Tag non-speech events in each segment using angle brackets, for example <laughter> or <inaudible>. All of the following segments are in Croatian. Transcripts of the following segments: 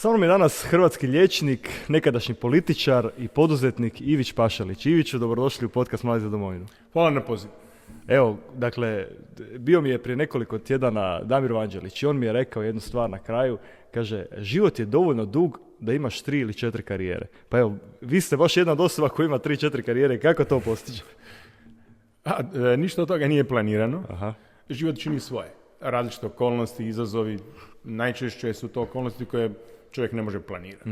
Sa mnom je danas hrvatski liječnik, nekadašnji političar i poduzetnik Ivić Pašalić. Iviću, dobrodošli u podcast Mladi za domovinu. Hvala na poziv. Evo, dakle, bio mi je prije nekoliko tjedana Damir Vanđelić i on mi je rekao jednu stvar na kraju. Kaže, život je dovoljno dug da imaš tri ili četiri karijere. Pa evo, vi ste baš jedna od osoba koja ima tri, četiri karijere. Kako to postići? A, e, ništa od toga nije planirano. Aha. Život čini svoje. Različite okolnosti, izazovi, najčešće su to okolnosti koje čovjek ne može planirati.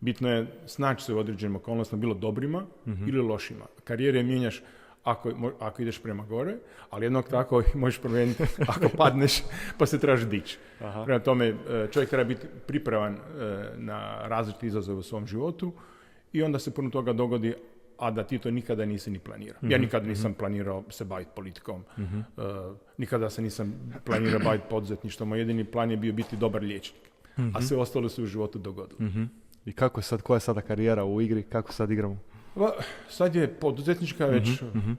Bitno je snaći se u određenim okolnostima, bilo dobrima ili lošima. Karijere mijenjaš ako, ako ideš prema gore, ali jednog tako <laughs> možeš promijeniti ako <laughs> padneš pa se trebaš dići. Aha. Prema tome, e, čovjek treba biti pripravan e, na različite izazove u svom životu i onda se puno toga dogodi, a da ti to nikada nisi ni planirao. Ja nikada nisam planirao se baviti politikom, e, nikada se nisam planirao baviti poduzetništvom, moj jedini plan je bio biti dobar liječnik, a sve ostalo se u životu dogodilo. Mhm. I kako je sad, koja je sada karijera u igri, kako sad igramo? Va, sad je poduzetnička, već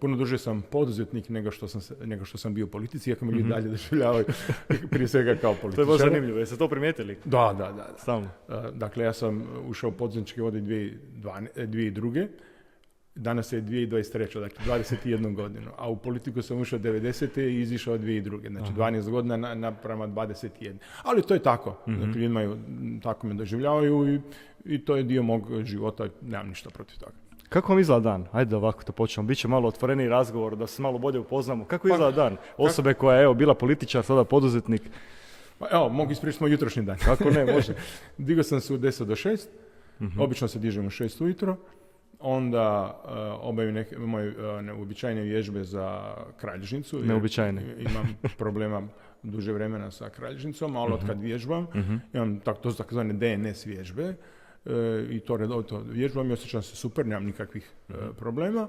puno duže sam poduzetnik nego što sam, nego što sam bio u politici, iako me ljudi dalje doživljavaju <laughs> prije svega kao <laughs> To je baš političar. zanimljivo, jeste to primijetili? Da, da, da. da. Stalno. Uh, Dakle, ja sam ušao u poduzetničke vode 2012 e, 2002. Danas je 2023. Dakle, 21 godinu. A u politiku sam ušao 90. i izišao 2002. Znači, 12 godina na, naprama 21. Ali to je tako. Dakle, imaju, tako me doživljavaju i, i to je dio mog života. Nemam ništa protiv toga. Kako vam izgleda dan? Ajde ovako to počnemo. Biće malo otvoreniji razgovor, da se malo bolje upoznamo. Kako Pa, izgleda dan? Osobe koja je evo, bila političar, sada poduzetnik. Pa, evo, mogu ispričati moj jutrošnji dan. Kako ne, može. <laughs> Digao sam se u 10 do 6, Mhm. obično se dižem u 6 ujutro, onda uh, obavim neke moje uh, neuobičajene vježbe za kralježnicu. jer Neuobičajene. Imam <laughs> problema duže vremena sa kralježnicom, ali od kad vježbam, imam tak, to su takozvane DNS vježbe uh, i to redovito vježbam i osjećam se super, nemam nikakvih uh, problema.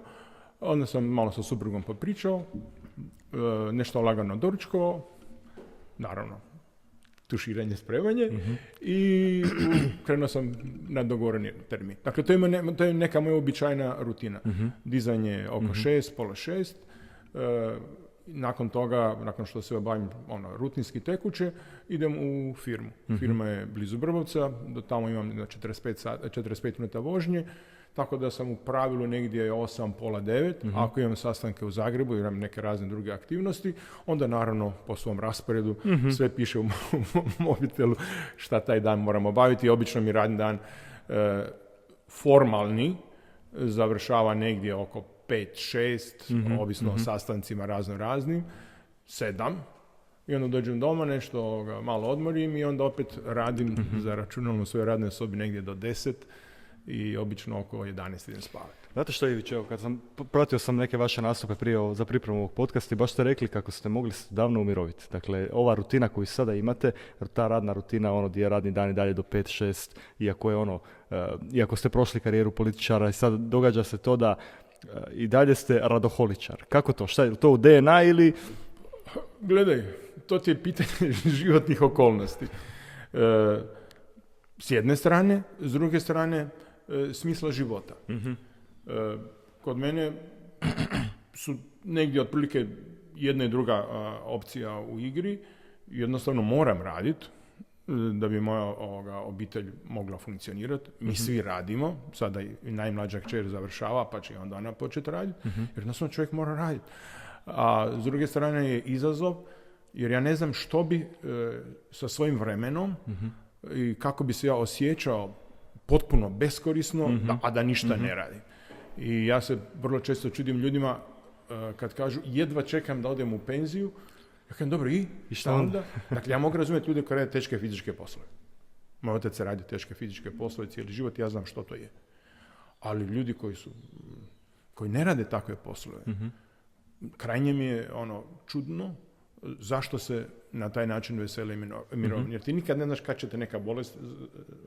Onda sam malo sa suprugom popričao, uh, nešto lagano doručkovao, naravno tuširanje, spremanje i u- krenuo sam na dogovoreni termin. Dakle, to, ima ne- to je neka moja običajna rutina. Dizanje oko šest, pola šest. E, nakon toga, nakon što se obavim ono, rutinski tekuće, idem u firmu. Firma je blizu Brbovca, do tamo imam na 45, sat, 45 minuta vožnje, tako da sam u pravilu negdje 8, pola 9. Ako imam sastanke u Zagrebu, imam neke razne druge aktivnosti, onda naravno po svom rasporedu sve piše u <laughs> mom mobitelu šta taj dan moramo obaviti. Obično mi radni dan e, formalni završava negdje oko 5-6, ovisno o sastancima razno raznim, 7. I onda dođem doma, nešto ga malo odmorim i onda opet radim za računalno u svojoj radnoj sobi negdje do 10 i obično oko 11 idem spavati. Znate što Ivić, evo, kad sam, pratio sam neke vaše nastupe prije za pripremu ovog podcasta i baš ste rekli kako ste mogli se davno umiroviti. Dakle, ova rutina koju sada imate, ta radna rutina, ono gdje je radni dan i dalje do 5-6, iako je ono, eh, iako ste prošli karijeru političara i sad događa se to da eh, i dalje ste radoholičar. Kako to? Šta je to u DNA ili... Gledaj, to ti je pitanje <laughs> životnih okolnosti. E, s jedne strane, s druge strane, e, smisla života. E, kod mene su negdje otprilike jedna i druga a, opcija u igri. Jednostavno moram raditi da bi moja ovoga, obitelj mogla funkcionirati. Mi svi radimo, sada i najmlađa kćer završava, pa će onda ona početi raditi, jer jednostavno čovjek mora raditi. A s druge strane je izazov, jer ja ne znam što bi e, sa svojim vremenom i kako bi se ja osjećao potpuno beskorisno, da- a da ništa ne radim. I ja se vrlo često čudim ljudima e, kad kažu jedva čekam da odem u penziju, ja kažem, dobro, i? I šta onda? Dakle, ja mogu razumjeti ljude koji rade teške fizičke poslove. Moj otac je radio teške fizičke poslove cijeli život, ja znam što to je. Ali ljudi koji su, koji ne rade takve poslove, krajnje mi je ono čudno zašto se na taj način vesele mino- mirovini. Jer ti nikad ne znaš kad će te neka bolest,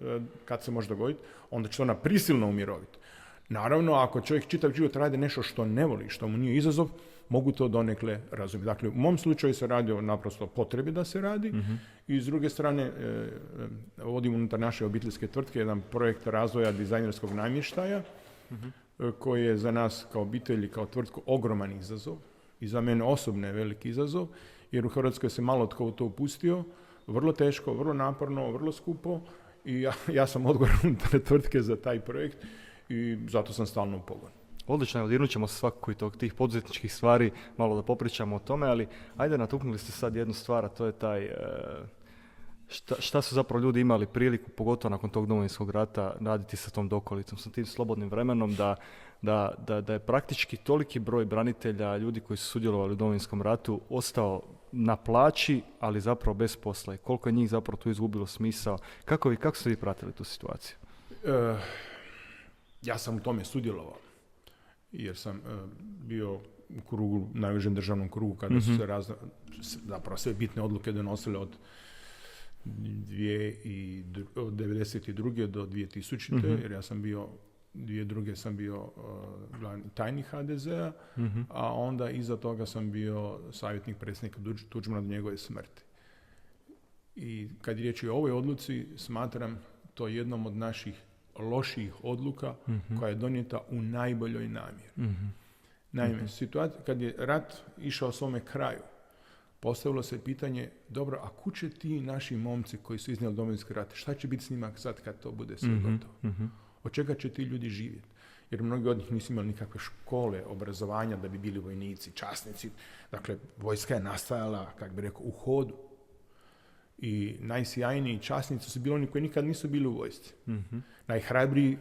e, kad se može dogoditi, onda će ona prisilno umiroviti. Naravno, ako čovjek čitav život radi nešto što ne voli, što mu nije izazov, mogu to donekle razumjeti. Dakle, u mom slučaju se radi o naprosto potrebi da se radi i s druge strane e, e, vodim unutar naše obiteljske tvrtke jedan projekt razvoja dizajnerskog namještaja e, koji je za nas kao obitelj i kao tvrtku ogroman izazov i za mene osobno je veliki izazov jer u Hrvatskoj se malo tko u to upustio, vrlo teško, vrlo naporno, vrlo skupo i ja, ja sam odgovoran <laughs> tvrtke za taj projekt i zato sam stalno u pogonu. Odlično, evo dirnut ćemo se svakako i tog, tih poduzetničkih stvari, malo da popričamo o tome, ali ajde natuknuli ste sad jednu stvar, a to je taj, e, šta, šta su zapravo ljudi imali priliku, pogotovo nakon tog domovinskog rata, raditi sa tom dokolicom, sa tim slobodnim vremenom, da, da, da, da je praktički toliki broj branitelja, ljudi koji su sudjelovali u domovinskom ratu, ostao na plaći, ali zapravo bez posla. I koliko je njih zapravo tu izgubilo smisao. Kako, vi, kako ste vi pratili tu situaciju? E, ja sam u tome sudjelovao jer sam e, bio u krugu, najvežem državnom krugu kada su Mhm. se razne, s- zapravo sve bitne odluke donosile od dvije i, od 92. do 2000. Mhm. jer ja sam bio dvije druge sam bio uh, glavni tajnik HDZ-a, Mhm. a onda iza toga sam bio savjetnik predsjednika Tuđmana do njegove smrti. I kad je riječ o ovoj odluci, smatram to jednom od naših loših odluka Mhm. koja je donijeta u najboljoj namjeri. Mhm. Naime, Mhm. situacija, kad je rat išao svome kraju, postavilo se pitanje, dobro, a kud će ti naši momci koji su iznijeli domovinski rat, šta će biti s njima sad kad to bude sve Mhm. gotovo? Od čega će ti ljudi živjeti? Jer mnogi od njih nisu imali nikakve škole, obrazovanja da bi bili vojnici, časnici. Dakle, vojska je nastajala, kako bi rekao, u hodu. I najsjajniji časnici su bili oni koji nikad nisu bili u vojsci. Mhm. Najhrabriji,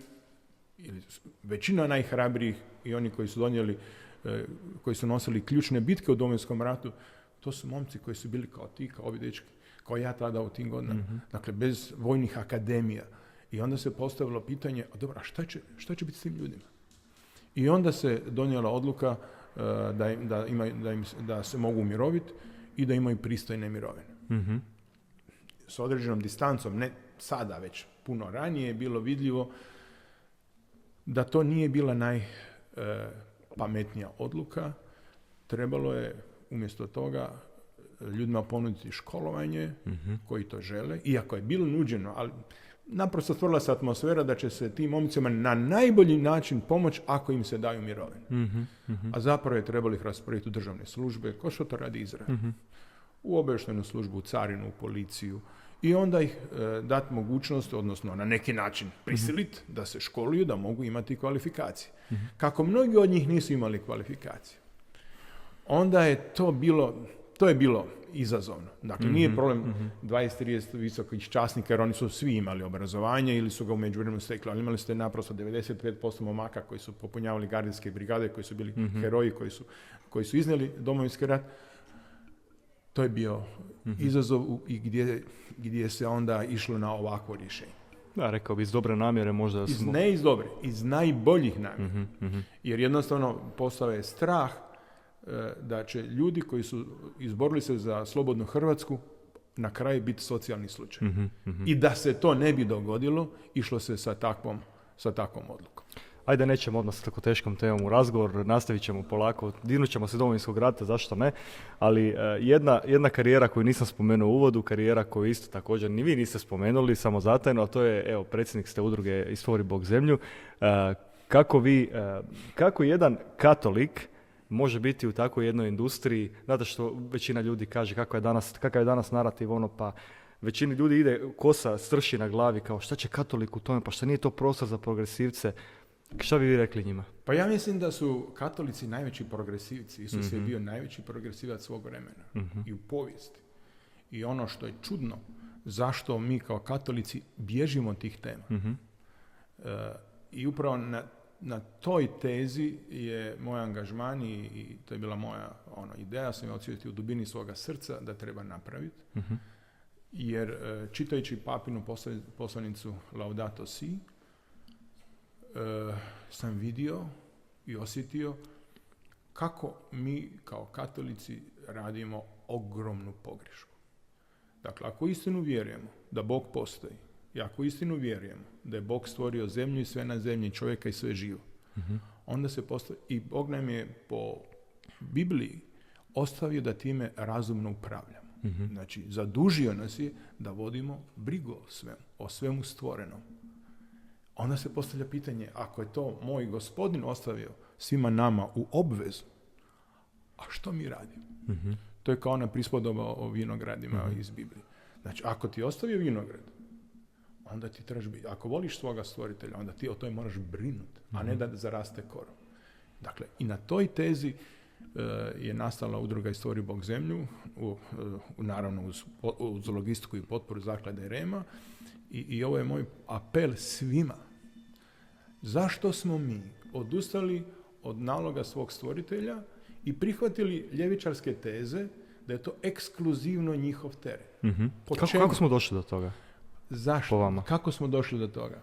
ili većina najhrabrijih i oni koji su donijeli, e, koji su nosili ključne bitke u Domovinskom ratu, to su momci koji su bili kao ti, kao ovi dečki, kao ja tada u tim godinama. Mhm. Dakle, bez vojnih akademija. I onda se postavilo pitanje, a dobro, a šta će, šta će biti s tim ljudima? I onda se donijela odluka e, da, im, da, imaju, da, im, se- da se mogu umiroviti i da imaju pristojne mirovine. Mhm. S određenom distancom, ne sada već puno ranije je bilo vidljivo da to nije bila najpametnija odluka. Trebalo je umjesto toga ljudima ponuditi školovanje Mhm. koji to žele, iako je bilo nuđeno, ali naprosto stvorila se atmosfera da će se tim momcima na najbolji način pomoć ako im se daju mirovine. Mhm. Mhm. A zapravo je trebalo ih rasporediti u državne službe, ko što to radi Izrael. Mhm. U obještenu službu, u carinu, u policiju. I onda ih e, dati mogućnost, odnosno na neki način prisiliti da se školuju, da mogu imati kvalifikacije. Mhm. Kako mnogi od njih nisu imali kvalifikacije, onda je to bilo, to je bilo izazovno. Dakle, nije Mhm, problem mhm. 20-30 visokih časnika, jer oni su svi imali obrazovanje ili su ga u međuvremenu stekli, ali imali ste naprosto 95% momaka koji su popunjavali gardijske brigade, koji su bili Mhm. heroji, koji su, koji su iznijeli domovinski rat. To je bio Mhm. izazov i gdje, gdje se onda išlo na ovakvo rješenje. Da, rekao bi iz dobre namjere možda da Iz, smo... ne iz dobre, iz najboljih namjera. Mhm. Jer jednostavno postao je strah da će ljudi koji su izborili se za slobodnu Hrvatsku na kraju biti socijalni slučaj. Mhm, mhm. I da se to ne bi dogodilo, išlo se sa takvom, sa takvom odlukom. Ajde, nećemo odmah sa tako teškom temom u razgovor, nastavit ćemo polako, dirnut ćemo se domovinskog rata, zašto ne, ali e, jedna, jedna karijera koju nisam spomenuo u uvodu, karijera koju isto također ni vi niste spomenuli, samo zatajno, a to je, evo, predsjednik ste udruge Istvori Bog zemlju, E, kako vi, e, kako jedan katolik može biti u takvoj jednoj industriji, znate što većina ljudi kaže, kako je danas, kakav je danas narativ, ono pa većini ljudi ide kosa strši na glavi kao šta će katolik u tome, pa šta nije to prostor za progresivce, Šta bi vi rekli njima? Pa ja mislim da su katolici najveći progresivci. Isus je Mhm. bio najveći progresivac svog vremena Mhm. i u povijesti. I ono što je čudno, zašto mi kao katolici bježimo od tih tema. Mhm. E, I upravo na, na toj tezi je moj angažman i, i to je bila moja ono, ideja, sam je osjetio u dubini svoga srca da treba napraviti. Mhm. Jer e, čitajući papinu posla- poslanicu Laudato Si, e, sam vidio i osjetio kako mi kao katolici radimo ogromnu pogrešku. Dakle, ako istinu vjerujemo da Bog postoji i ako istinu vjerujemo da je Bog stvorio zemlju i sve na zemlji, čovjeka i sve živo, Mhm. onda se postoji, i Bog nam je po Bibliji ostavio da time razumno upravljamo. Mhm. Znači, zadužio nas je da vodimo brigu o svemu, o svemu stvorenom. Onda se postavlja pitanje, ako je to moj gospodin ostavio svima nama u obvezu, a što mi radimo? Mhm. To je kao ona prispodoba o vinogradima iz Biblije. Znači, ako ti ostavio vinograd, onda ti trebaš biti, ako voliš svoga stvoritelja, onda ti o tome moraš brinuti, a ne da zaraste korov. Dakle, i na toj tezi e, je nastala udruga i stvori Bog zemlju, u, e, u- naravno uz, uz logistiku i potporu zaklade Rema. I, I ovo je moj apel svima. Zašto smo mi odustali od naloga svog stvoritelja i prihvatili ljevičarske teze da je to ekskluzivno njihov teren? Mhm. Po Kako, kako smo došli do toga? Zašto? Vama. Kako smo došli do toga?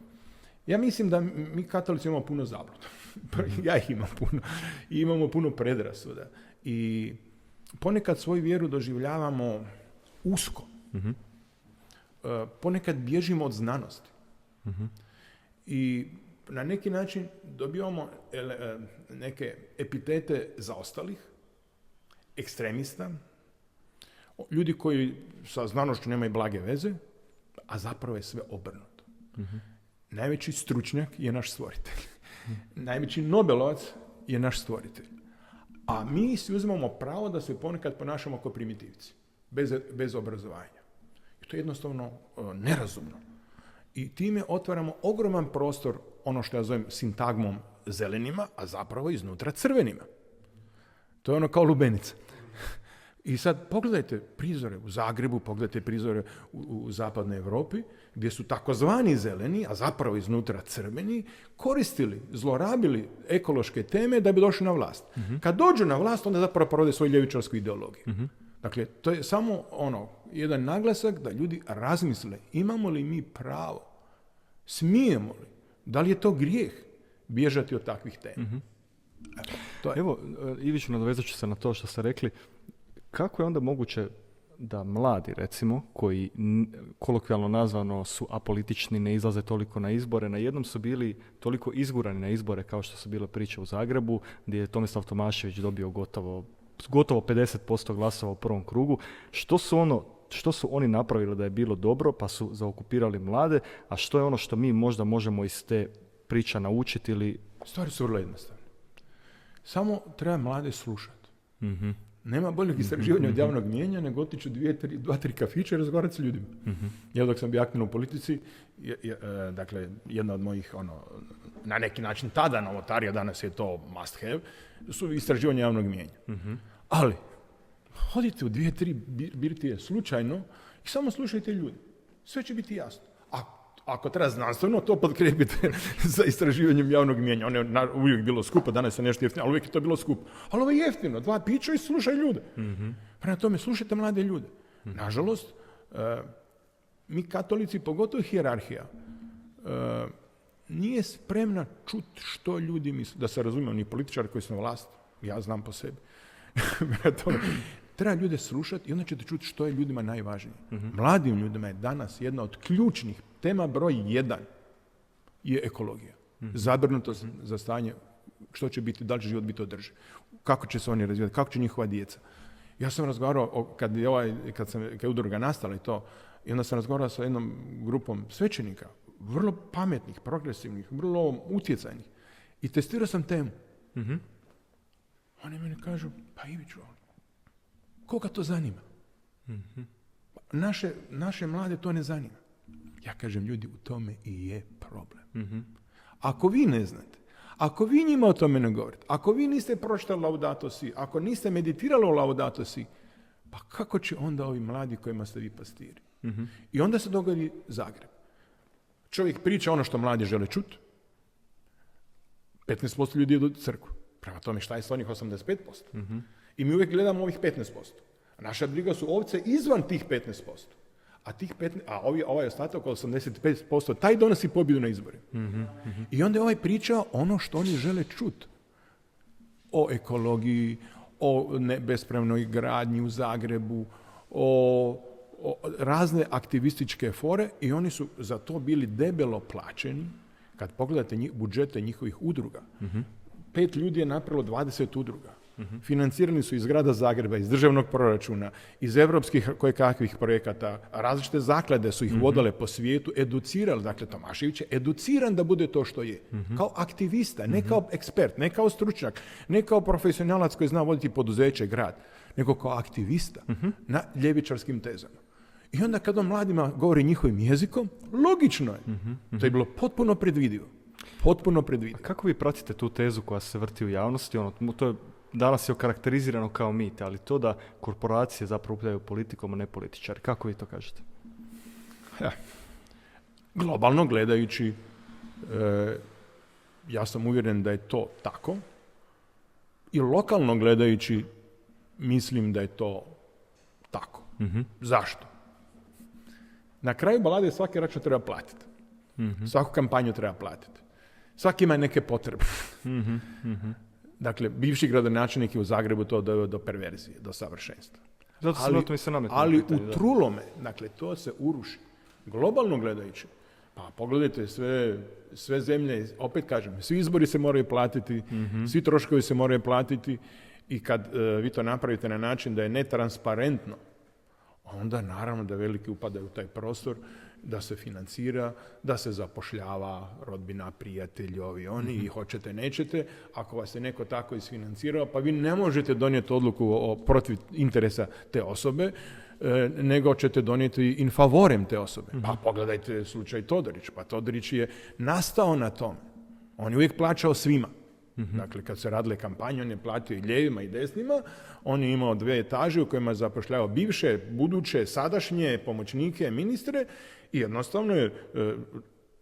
Ja mislim da mi katolici imamo puno zabluda. <laughs> ja ih imam puno. I imamo puno predrasuda. I ponekad svoju vjeru doživljavamo usko. Mhm. E, ponekad bježimo od znanosti. Mhm. I na neki način dobivamo ele- e, neke epitete zaostalih, ekstremista, ljudi koji sa znanošću nemaju blage veze, a zapravo je sve obrnuto. Najveći stručnjak je naš stvoritelj. <laughs> Najveći Nobelovac je naš stvoritelj. A mi si uzimamo pravo da se ponekad ponašamo kao primitivci, bez, bez obrazovanja. I to je jednostavno e, nerazumno. I time otvaramo ogroman prostor, ono što ja zovem sintagmom zelenima, a zapravo iznutra crvenima. To je ono kao lubenica. I sad pogledajte prizore u Zagrebu, pogledajte prizore u, u zapadnoj Europi, gdje su takozvani zeleni, a zapravo iznutra crveni, koristili, zlorabili ekološke teme da bi došli na vlast. Kad dođu na vlast, onda zapravo provode svoju ljevičarsku ideologiju. Dakle, to je samo ono, jedan naglasak da ljudi razmisle, imamo li mi pravo, smijemo li, da li je to grijeh bježati od takvih tema. Evo, to je. Evo, e, Iviću, nadovezat ću se na to što ste rekli. Kako je onda moguće da mladi, recimo, koji kolokvijalno nazvano su apolitični, ne izlaze toliko na izbore, na jednom su bili toliko izgurani na izbore kao što su bile priče u Zagrebu, gdje je Tomislav Tomašević dobio gotovo, gotovo 50% glasova u prvom krugu. Što su ono što su oni napravili da je bilo dobro, pa su zaokupirali mlade, a što je ono što mi možda možemo iz te priča naučiti ili... Stvari su vrlo jednostavne. Samo treba mlade slušati. Mhm. Nema boljeg istraživanja od javnog mijenja nego otići u dvije, tri, dva, tri kafića i razgovarati s ljudima. Ja dok sam bio aktivno u politici, je, je, e, dakle, jedna od mojih, ono, na neki način tada novotarija, danas je to must have, su istraživanja javnog mijenja. Ali, odite u dvije, tri bi- birtije slučajno i samo slušajte ljudi. Sve će biti jasno. Ako treba znanstveno, to podkrijepite <laughs> sa istraživanjem javnog mijenja. Ono je na- uvijek bilo skupo, danas je nešto jeftino, ali uvijek je to bilo skupo. Ali ovo je jeftino, dva pića i slušaj ljude. Prema tome, slušajte mlade ljude. Nažalost, e, mi katolici, pogotovo hijerarhija, e, nije spremna čut što ljudi misle. Da se razumiju, ni političari koji su na vlasti, ja znam po sebi. <laughs> Tome, treba ljude slušati i onda ćete čuti što je ljudima najvažnije. Mladim ljudima je danas jedna od ključnih tema broj jedan je ekologija. Zabrinutost za stanje, što će biti, da li će život biti održiv, kako će se oni razvijati, kako će njihova djeca. Ja sam razgovarao, o- kad je, ovaj, kad, sam, kad je udruga nastala i to, i onda sam razgovarao sa jednom grupom svećenika, vrlo pametnih, progresivnih, vrlo utjecajnih. I testirao sam temu. Oni meni kažu, pa Iviću, koga to zanima? Naše, naše mlade to ne zanima. Ja kažem, ljudi, u tome i je problem. Ako vi ne znate, ako vi njima o tome ne govorite, ako vi niste pročitali Laudato Si, ako niste meditirali o Laudato Si, pa kako će onda ovi mladi kojima ste vi pastiri? I onda se dogodi Zagreb. Čovjek priča ono što mladi žele čuti, 15% ljudi ide u crkvu. Prema tome šta je s onih 85%? I mi uvijek gledamo ovih 15%. A naša briga su ovce izvan tih 15%. A, tih 15, a ovi, ovaj ostatak od 85%, taj donosi pobjedu na izborima. I onda je ovaj priča ono što oni žele čuti. O ekologiji, o bespravnoj gradnji u Zagrebu, o, o razne aktivističke fore i oni su za to bili debelo plaćeni. Kad pogledate njih, budžete njihovih udruga, pet ljudi je napravilo 20 udruga. Financirani su iz grada Zagreba, iz državnog proračuna, iz europskih kojekakvih projekata, različite zaklade su ih vodale po svijetu, educirali, dakle Tomašević je educiran da bude to što je. Kao aktivista, ne kao ekspert, ne kao stručnjak, ne kao profesionalac koji zna voditi poduzeće, grad, nego kao aktivista na ljevičarskim tezama. I onda kad on mladima govori njihovim jezikom, logično je. To je bilo potpuno predvidivo. Potpuno predvidivo. Kako vi pratite tu tezu koja se vrti u javnosti? Ono, to je danas je okarakterizirano kao mit, ali to da korporacije zapravo upravljaju politikom, a ne političari. Kako vi to kažete? Globalno gledajući, e, ja sam uvjeren da je to tako. I lokalno gledajući, mislim da je to tako. Mhm. Zašto? Na kraju balade svaki račun treba platiti. Svaku kampanju treba platiti. Svaki ima neke potrebe. Dakle, bivši gradonačelnik je u Zagrebu to doveo do perverzije, do savršenstva. Zato sam to mi se ali pitanje, trulome, dakle, to se uruši. Globalno gledajući, pa pogledajte sve, sve zemlje, opet kažem, svi izbori se moraju platiti, Mhm. svi troškovi se moraju platiti i kad e, vi to napravite na način da je netransparentno, onda naravno da veliki upadaju u taj prostor, da se financira, da se zapošljava rodbina, prijatelji, ovi, oni i hoćete, nećete. Ako vas je neko tako isfinancirao, pa vi ne možete donijeti odluku o, protiv interesa te osobe, e, nego ćete donijeti in favorem te osobe. Pa pogledajte slučaj Todorić. Pa Todorić je nastao na tom. On je uvijek plaćao svima. Dakle, kad se radile kampanje, on je platio i lijevima i desnima. On je imao dve etaže u kojima je zapošljavao bivše, buduće, sadašnje pomoćnike, ministre i jednostavno je e,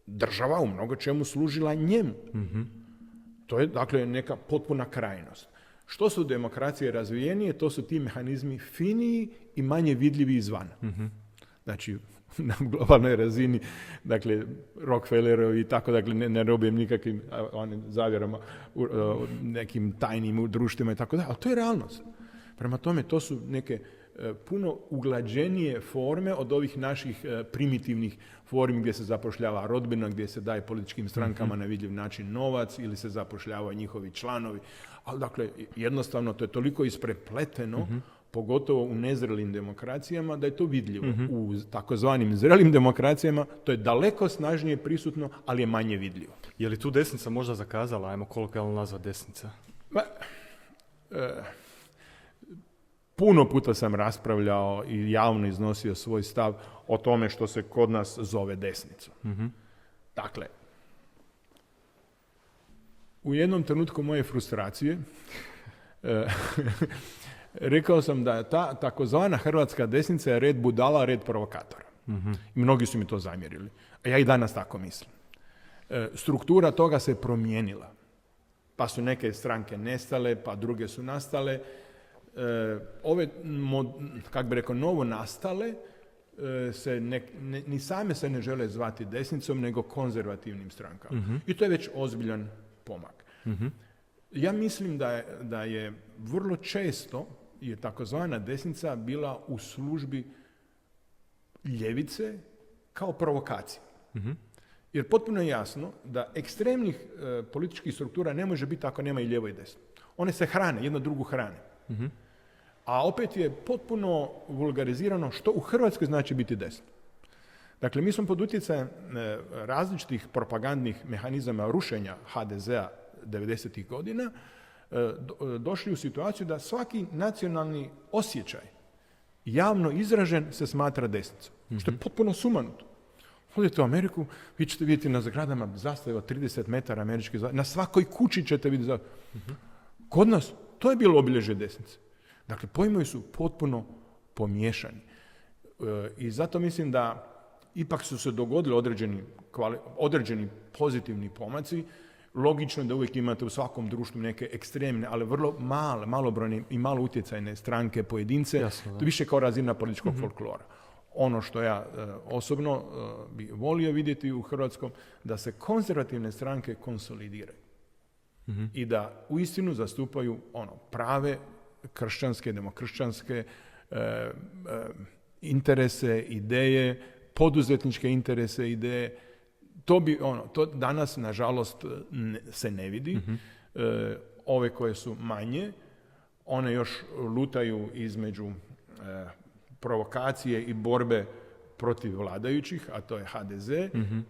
država u mnogo čemu služila njemu. To je, dakle, neka potpuna krajnost. Što su demokracije razvijenije, to su ti mehanizmi finiji i manje vidljivi izvana. Znači, <laughs> na globalnoj razini, dakle, Rockefellerovi i tako, dakle, ne, ne robijem nikakvim onim zavjerama, u, nekim tajnim društvima i tako da, ali to je realnost. Prema tome, to su neke puno uglađenije forme od ovih naših e, primitivnih formi gdje se zapošljava rodbina, gdje se daje političkim strankama na vidljiv način novac ili se zapošljavaju njihovi članovi. Ali dakle, jednostavno to je toliko isprepleteno, pogotovo u nezrelim demokracijama, da je to vidljivo. U takozvanim zrelim demokracijama to je daleko snažnije prisutno, ali je manje vidljivo. Je li tu desnica možda zakazala, ajmo kolokvijalno nazvat desnica? Ma, e, puno puta sam raspravljao i javno iznosio svoj stav o tome što se kod nas zove desnicom. Dakle, u jednom trenutku moje frustracije <laughs> e, rekao sam da ta takozvana hrvatska desnica je red budala, red provokatora. I mnogi su mi to zamjerili. A ja i danas tako mislim. E, struktura toga se promijenila. Pa su neke stranke nestale, pa druge su nastale. E, ove, kako bi rekao, novo nastale, e, se ne, ne- ni same se ne žele zvati desnicom, nego konzervativnim strankama. I to je već ozbiljan pomak. Ja mislim da je, da je vrlo često je takozvana desnica bila u službi ljevice kao provokacija. Jer potpuno je jasno da ekstremnih e, političkih struktura ne može biti ako nema i lijevo i desno. One se hrane, jedna drugu hrane. A opet je potpuno vulgarizirano što u Hrvatskoj znači biti desno. Dakle, mi smo pod utjecajem e, različitih propagandnih mehanizama rušenja HDZ-a 90. godina e, e, došli u situaciju da svaki nacionalni osjećaj javno izražen se smatra desnicom. Što je potpuno sumanuto. Odete u Ameriku, vi ćete vidjeti na zagradama zastave od 30 metara američke zastave. Na svakoj kući ćete vidjeti zastave. Kod nas to je bilo obilježje desnice. Dakle, pojmovi su potpuno pomiješani. E, I zato mislim da ipak su se dogodili određeni, određeni pozitivni pomaci. Logično je da uvijek imate u svakom društvu neke ekstremne, ali vrlo male, malobrojne i malo utjecajne stranke, pojedince, Jasno, da. više kao razina političkog folklora. Ono što ja e, osobno e, bi volio vidjeti u Hrvatskom, da se konzervativne stranke konsolidiraju i da uistinu zastupaju ono prave kršćanske, demokršćanske e, e, interese, ideje, poduzetničke interese, ideje. To bi ono, to danas nažalost ne- se ne vidi. E, ove koje su manje, one još lutaju između e, provokacije i borbe protiv vladajućih, a to je HDZ,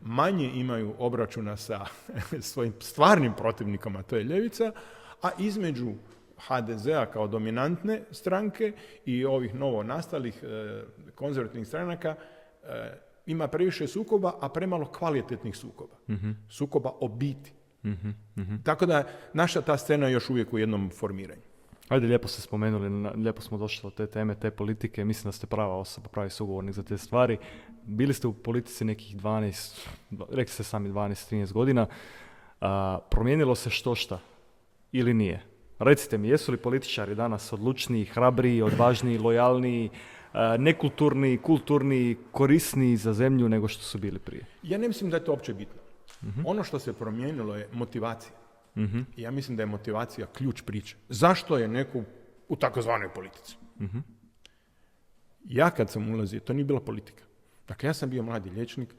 manje imaju obračuna sa <laughs> svojim stvarnim protivnikom, a to je ljevica, a između HDZ-a kao dominantne stranke i ovih novo nastalih e, konzervativnih stranaka e, ima previše sukoba, a premalo kvalitetnih sukoba. Sukoba o biti. Tako da naša ta scena je još uvijek u jednom formiranju. Ajde, lijepo ste spomenuli, lijepo smo došli do te teme, te politike. Mislim da ste prava osoba, pravi sugovornik za te stvari. Bili ste u politici nekih 12, dva- rekli ste sami 12-13 godina. A, promijenilo se što šta? Ili nije? Recite mi, jesu li političari danas odlučniji, hrabriji, odvažniji, lojalniji, a, nekulturni, kulturni, korisniji za zemlju nego što su bili prije? Ja ne mislim da je to uopće bitno. Ono što se promijenilo je motivacija. Mhm. I Ja mislim da je motivacija ključ priče. Zašto je neko u takozvanoj politici? Ja kad sam ulazio, to nije bila politika. Dakle, ja sam bio mladi liječnik,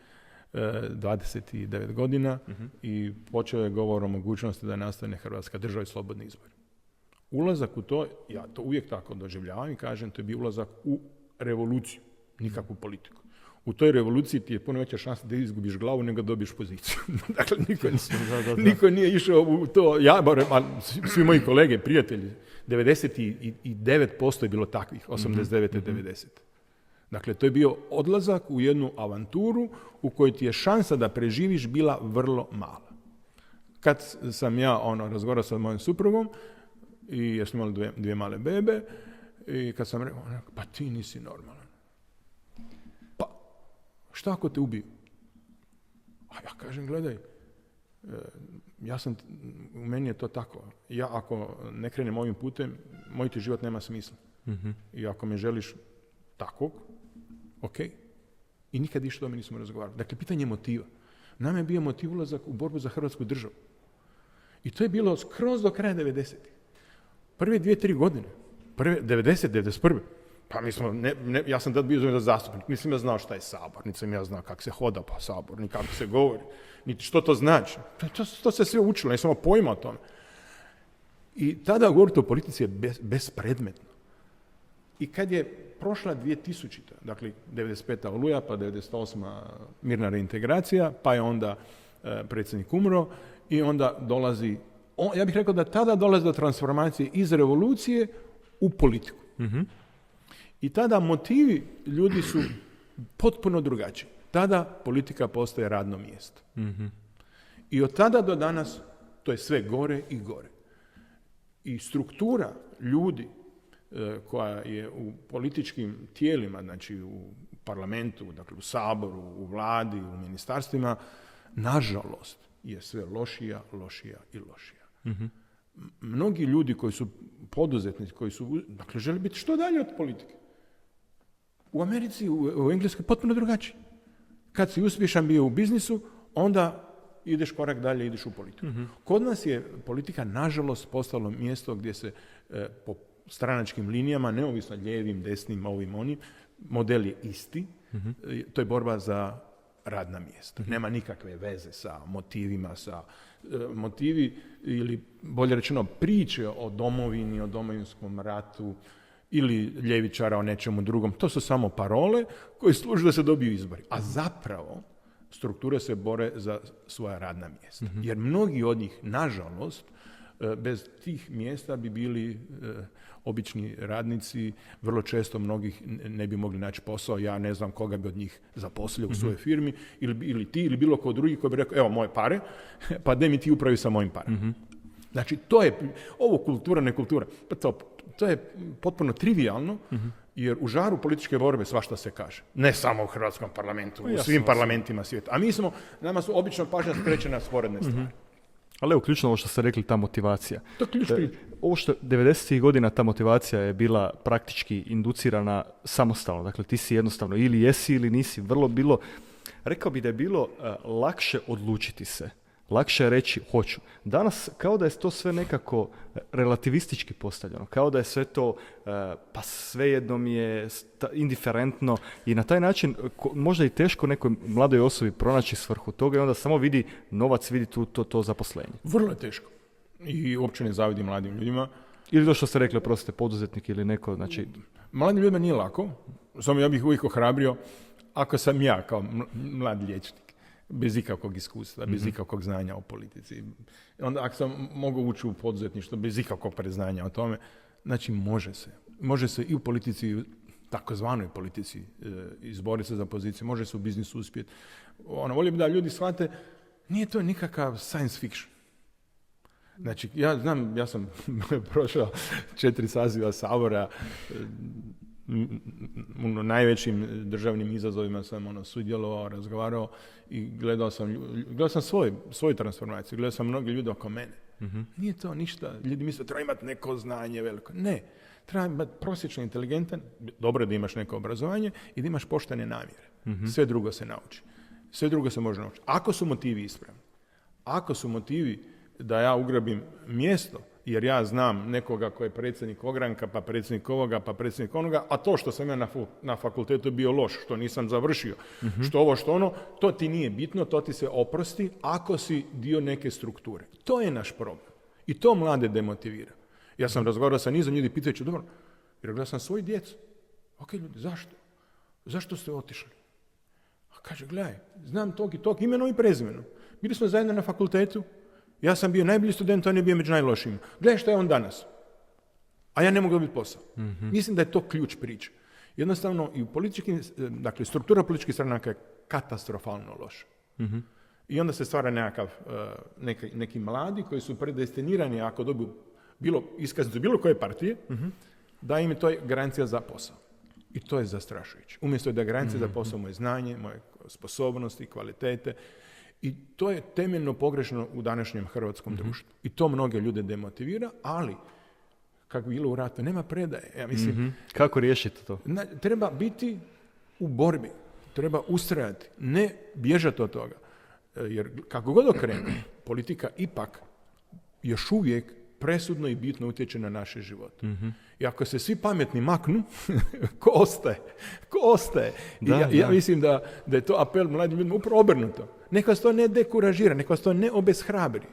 e, 29 godina i počeo je govor o mogućnosti da nastane Hrvatska država i slobodni izbor. Ulazak u to, ja to uvijek tako doživljavam i kažem, to je bio ulazak u revoluciju, nikakvu politiku. U toj revoluciji ti je puno veća šansa da izgubiš glavu nego da dobiješ poziciju. <laughs> dakle, niko, Da, da, da. niko nije išao u to, ja barem, a svi- moji kolege, prijatelji, 99% je bilo takvih, 89. 90. Dakle, to je bio odlazak u jednu avanturu u kojoj ti je šansa da preživiš bila vrlo mala. Kad sam ja ono, razgovarao sa mojom suprugom i jer smo imali dvije, dvije male bebe i kad sam rekao, pa ti nisi normalan. Pa, šta ako te ubiju? A ja kažem, gledaj, e, ja sam, u meni je to tako. Ja ako ne krenem ovim putem, moj ti život nema smisla. Mhm. I ako me želiš takvog, ok. I nikad više o tome nismo razgovarali. Dakle, pitanje je motiva. Nama je bio motiv ulazak u borbu za Hrvatsku državu. I to je bilo skroz do kraja 90-ih. Prve dvije, tri godine. Prve, 90, 91. Pa mi smo, ne, ne, ja sam tad bio za zastupnik, nisam ja znao šta je sabor, niti sam ja znao kako se hoda pa sabor, ni kako se govori, niti što to znači. To, to, to se sve učilo, nisam pojma o tome. I tada govoriti o politici je bez, bespredmetno. I kad je prošla 2000. dakle 95. oluja, pa 98. mirna reintegracija, pa je onda e, predsjednik umro i onda dolazi, on, ja bih rekao da tada dolazi do transformacije iz revolucije u politiku. I tada motivi ljudi su potpuno drugačiji. Tada politika postaje radno mjesto. I od tada do danas to je sve gore i gore. I struktura ljudi e, koja je u političkim tijelima, znači u parlamentu, dakle u saboru, u vladi, u ministarstvima, nažalost je sve lošija, lošija i lošija. M- Mnogi ljudi koji su poduzetnici, koji su, dakle, žele biti što dalje od politike. U Americi, u, u Engleskoj potpuno drugačije. Kad si uspješan bio u biznisu, onda ideš korak dalje, ideš u politiku. Kod nas je politika, nažalost, postalo mjesto gdje se e, po stranačkim linijama, neovisno ljevim, desnim, ovim, onim, model je isti. E, To je borba za radna mjesta. Nema nikakve veze sa motivima, sa e, motivi ili bolje rečeno priče o domovini, o domovinskom ratu ili ljevičara o nečemu drugom. To su samo parole koje služe da se dobiju izbori. A zapravo strukture se bore za svoja radna mjesta. Jer mnogi od njih, nažalost, e, bez tih mjesta bi bili e, obični radnici, vrlo često mnogih ne bi mogli naći posao, ja ne znam koga bi od njih zaposlio u svojoj firmi, ili, ili ti, ili bilo ko drugi koji bi rekao, evo moje pare, <laughs> pa daj mi ti upravi sa mojim parama. Znači, to je, ovo kultura, ne kultura, pa to, to je potpuno trivialno, jer u žaru političke borbe svašta se kaže. Ne samo u Hrvatskom parlamentu, u jasno, svim parlamentima svijeta. A mi smo, nama su obično pažnja skrećena na sporedne stvari. Ali evo, ključno ovo što ste rekli, ta motivacija. To ključ E. Ovo što 90. godina ta motivacija je bila praktički inducirana samostalno. Dakle, ti si jednostavno ili jesi ili nisi. Vrlo bilo, rekao bi da je bilo e, lakše odlučiti se. Lakše je reći hoću. Danas kao da je to sve nekako e, relativistički postavljeno. Kao da je sve to, e, pa svejedno mi je indiferentno i na taj način e, možda i teško nekoj mladoj osobi pronaći svrhu toga i onda samo vidi novac, vidi tu, to, to zaposlenje. Vrlo je teško. I uopće ne zavidim mladim ljudima. Ili to što ste rekli, oprostite, poduzetnik ili neko, znači, Mladim ljudima nije lako, samo ja bih uvijek ohrabrio, ako sam ja kao ml- mlad liječnik, bez ikakvog iskustva, bez ikakvog znanja o politici. Onda ako sam mogao ući u poduzetništvo bez ikakvog preznanja o tome, znači može se. Može se i u politici, i u takozvanoj politici e, izboriti se za poziciju, može se u biznisu uspjeti. Ono, volio bi da ljudi shvate, nije to nikakav science fiction. Znači, ja znam, ja sam <laughs> prošao četiri saziva Sabora, u najvećim državnim izazovima sam ono, sudjelovao, razgovarao i gledao sam, gledao sam svoj, svoju transformaciju, gledao sam mnogi ljudi oko mene. Nije to ništa, ljudi misle treba imati neko znanje veliko. Ne, treba imati prosječno inteligentan, dobro je da imaš neko obrazovanje i da imaš poštene namjere. Sve drugo se nauči. Sve drugo se može naučiti. Ako su motivi ispravni, ako su motivi da ja ugrabim mjesto, jer ja znam nekoga koji je predsjednik ogranka, pa predsjednik ovoga, pa predsjednik onoga, a to što sam ja na, na fakultetu bio loš, što nisam završio, što ovo, što ono, to ti nije bitno, to ti se oprosti ako si dio neke strukture. To je naš problem. I to mlade demotivira. Ja sam razgovarao sa nizom ljudi pitajući, dobro, jer gledao sam svoju djecu. Ok, ljudi, zašto? Zašto ste otišli? A kaže, gledaj, znam tog i tog imenom i prezimenom. Bili smo zajedno na fakultetu, ja sam bio najbolji student, on je bio među najlošijima. Gledaj što je on danas. A ja ne mogu dobiti posao. Mislim da je to ključ priče. Jednostavno, i u političkim, dakle, struktura političkih stranaka je katastrofalno loša. I onda se stvara nekakav, uh, neki, neki mladi koji su predestinirani ako dobiju bilo iskaznicu bilo koje partije, da im je to garancija za posao. I to je zastrašujuće. Umjesto da je garancija za posao moje znanje, moje sposobnosti, kvalitete, i to je temeljno pogrešno u današnjem hrvatskom društvu. I to mnoge ljude demotivira, ali kako bilo u ratu, nema predaje. Ja mislim, Kako riješiti to? na- treba biti u borbi, treba ustrajati, ne bježati od toga. E, Jer kako god okrene, politika ipak još uvijek presudno i bitno utječe na naše živote. I ako se svi pametni maknu, <laughs> ko ostaje? Ko ostaje? I Da, ja, ja da. mislim da, da je to apel mladim ljudima upravo obrnuto. Neka vas to ne dekuražira, neka vas to ne obeshrabri.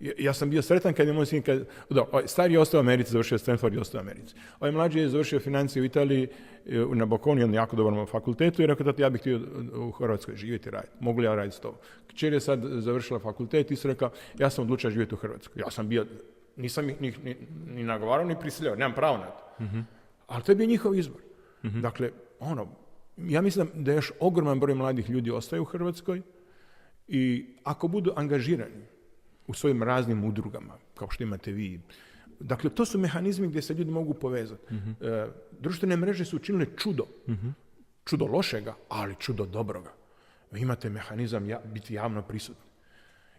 Ja, ja sam bio sretan kad je moj sin, kad, da, ovaj stari je ostao u Americi, završio Stanford i ostao u Americi. Ovaj mlađi je završio financije u Italiji, e, na Bocconi, on jako dobrom fakultetu i rekao da ja bih htio u Hrvatskoj živjeti i raditi. Mogu li ja raditi s tobom? Kćer je sad završila fakultet i se rekao, ja sam odlučio živjeti u Hrvatskoj. Ja sam bio, nisam ih ni, ni, ni nagovarao ni prisiljao, nemam pravo na to. Ali to je bio njihov izbor. Dakle, ono, ja mislim da još ogroman broj mladih ljudi ostaje u Hrvatskoj i ako budu angažirani u svojim raznim udrugama, kao što imate vi, dakle, to su mehanizmi gdje se ljudi mogu povezati. E, društvene mreže su učinile čudo. Čudo lošega, ali čudo dobroga. Vi imate mehanizam ja, biti javno prisutni.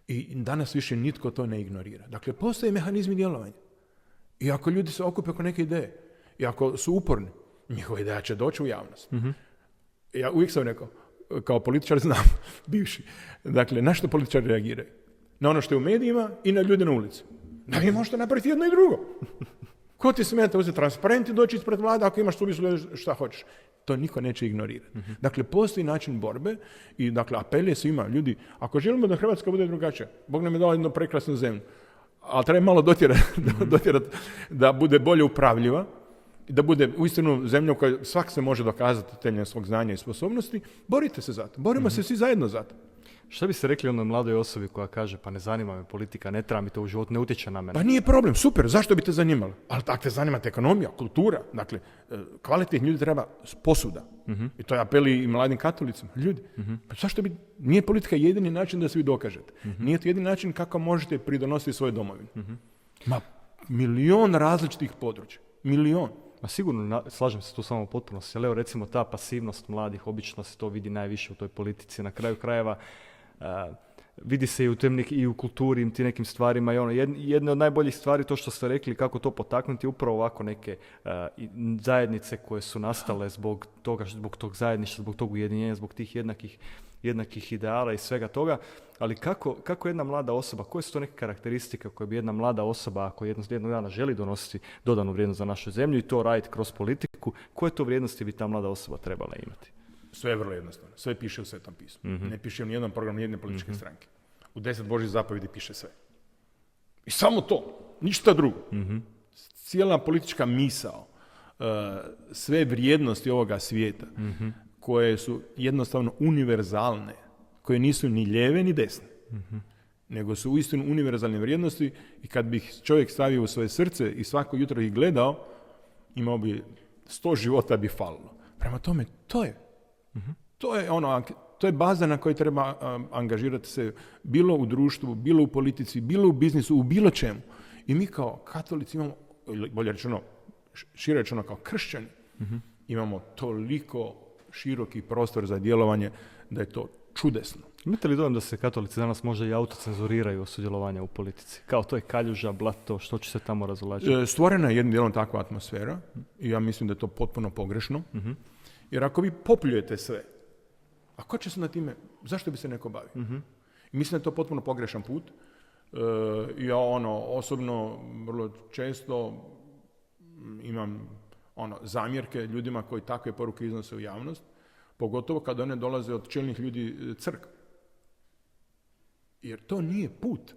I danas više nitko to ne ignorira. Dakle, postoje mehanizmi djelovanja. I ako ljudi se okupe oko neke ideje, i ako su uporni, njihova ideja će doći u javnost. Ja uvijek sam rekao, kao političar znam, <laughs> bivši, dakle, na što političari reagiraju? Na ono što je u medijima i na ljude na ulici. Da vi možete napraviti jedno i drugo. Ko ti smeta uzeti transparent i doći ispred vlade ako imaš suvislu šta hoćeš? To niko neće ignorirati. Dakle, postoji način borbe i dakle, apel je svima, ljudi, ako želimo da Hrvatska bude drugačija, Bog nam je dao jednu prekrasnu zemlju, ali treba malo dotjerati <laughs> dotjerat da bude bolje upravljiva, i da bude uistinu zemlja u kojoj svak se može dokazati temeljem svog znanja i sposobnosti, borite se za to. Borimo se svi zajedno za to. Šta biste rekli onoj mladoj osobi koja kaže pa ne zanima me politika, ne treba mi to u životu, ne utječe na mene? Pa nije problem, super, zašto bi te zanimalo? Ali ako te zanima ekonomija, kultura, dakle, e, kvalitetnih ljudi treba posuda. I to je apeli i mladim katolicima. Ljudi, pa zašto bi, nije politika jedini način da se vi dokažete. Nije to jedini način kako možete pridonositi svoje domovini. Ma, milion različitih područja. Milion. Ma sigurno, na- slažem se tu samo u potpunosti, ali evo recimo ta pasivnost mladih, obično se to vidi najviše u toj politici. Na kraju krajeva vidi se i u, tem i u kulturi, i tim nekim stvarima. I ono, jed- jedna od najboljih stvari, to što ste rekli, kako to potaknuti, upravo ovako neke n- zajednice koje su nastale zbog toga, zbog tog zajedništva, zbog tog ujedinjenja, zbog tih jednakih, jednakih ideala i svega toga. Ali kako, kako jedna mlada osoba, koje su to neke karakteristike koje bi jedna mlada osoba, ako jedno, jednog dana želi donositi dodanu vrijednost za našu zemlju i to raditi kroz politiku, koje to vrijednosti bi ta mlada osoba trebala imati? Sve je vrlo jednostavno. Sve piše u Svetom pismu. Ne piše u nijednom programu nijedne političke stranke. U deset Božih zapovjedi piše sve. I samo to. Ništa drugo. Cijela politička misao, uh, sve vrijednosti ovoga svijeta, koje su jednostavno univerzalne, koje nisu ni lijeve ni desne. Nego su uistinu univerzalne vrijednosti i kad bih čovjek stavio u svoje srce i svako jutro ih gledao, imao bi sto života bi falilo. Prema tome, to je. To je ono, to je baza na kojoj treba angažirati se bilo u društvu, bilo u politici, bilo u biznisu, u bilo čemu. I mi kao katolici imamo, bolje rečeno, šire rečeno kao kršćani, imamo toliko široki prostor za djelovanje da je to čudesno. Imate li dojam da se katolici danas možda i autocenzuriraju od sudjelovanja u politici? Kao to je kaljuža, blato, što će se tamo razvlačiti? E, Stvorena je jednim dijelom takva atmosfera i ja mislim da je to potpuno pogrešno. Jer ako vi popljujete sve, a ko će se na time, zašto bi se neko bavio? I mislim da je to potpuno pogrešan put. E, ja ono, osobno, vrlo često mm, imam ono, zamjerke ljudima koji takve poruke iznose u javnost, pogotovo kada one dolaze od čelnih ljudi e, crkve. Jer to nije put.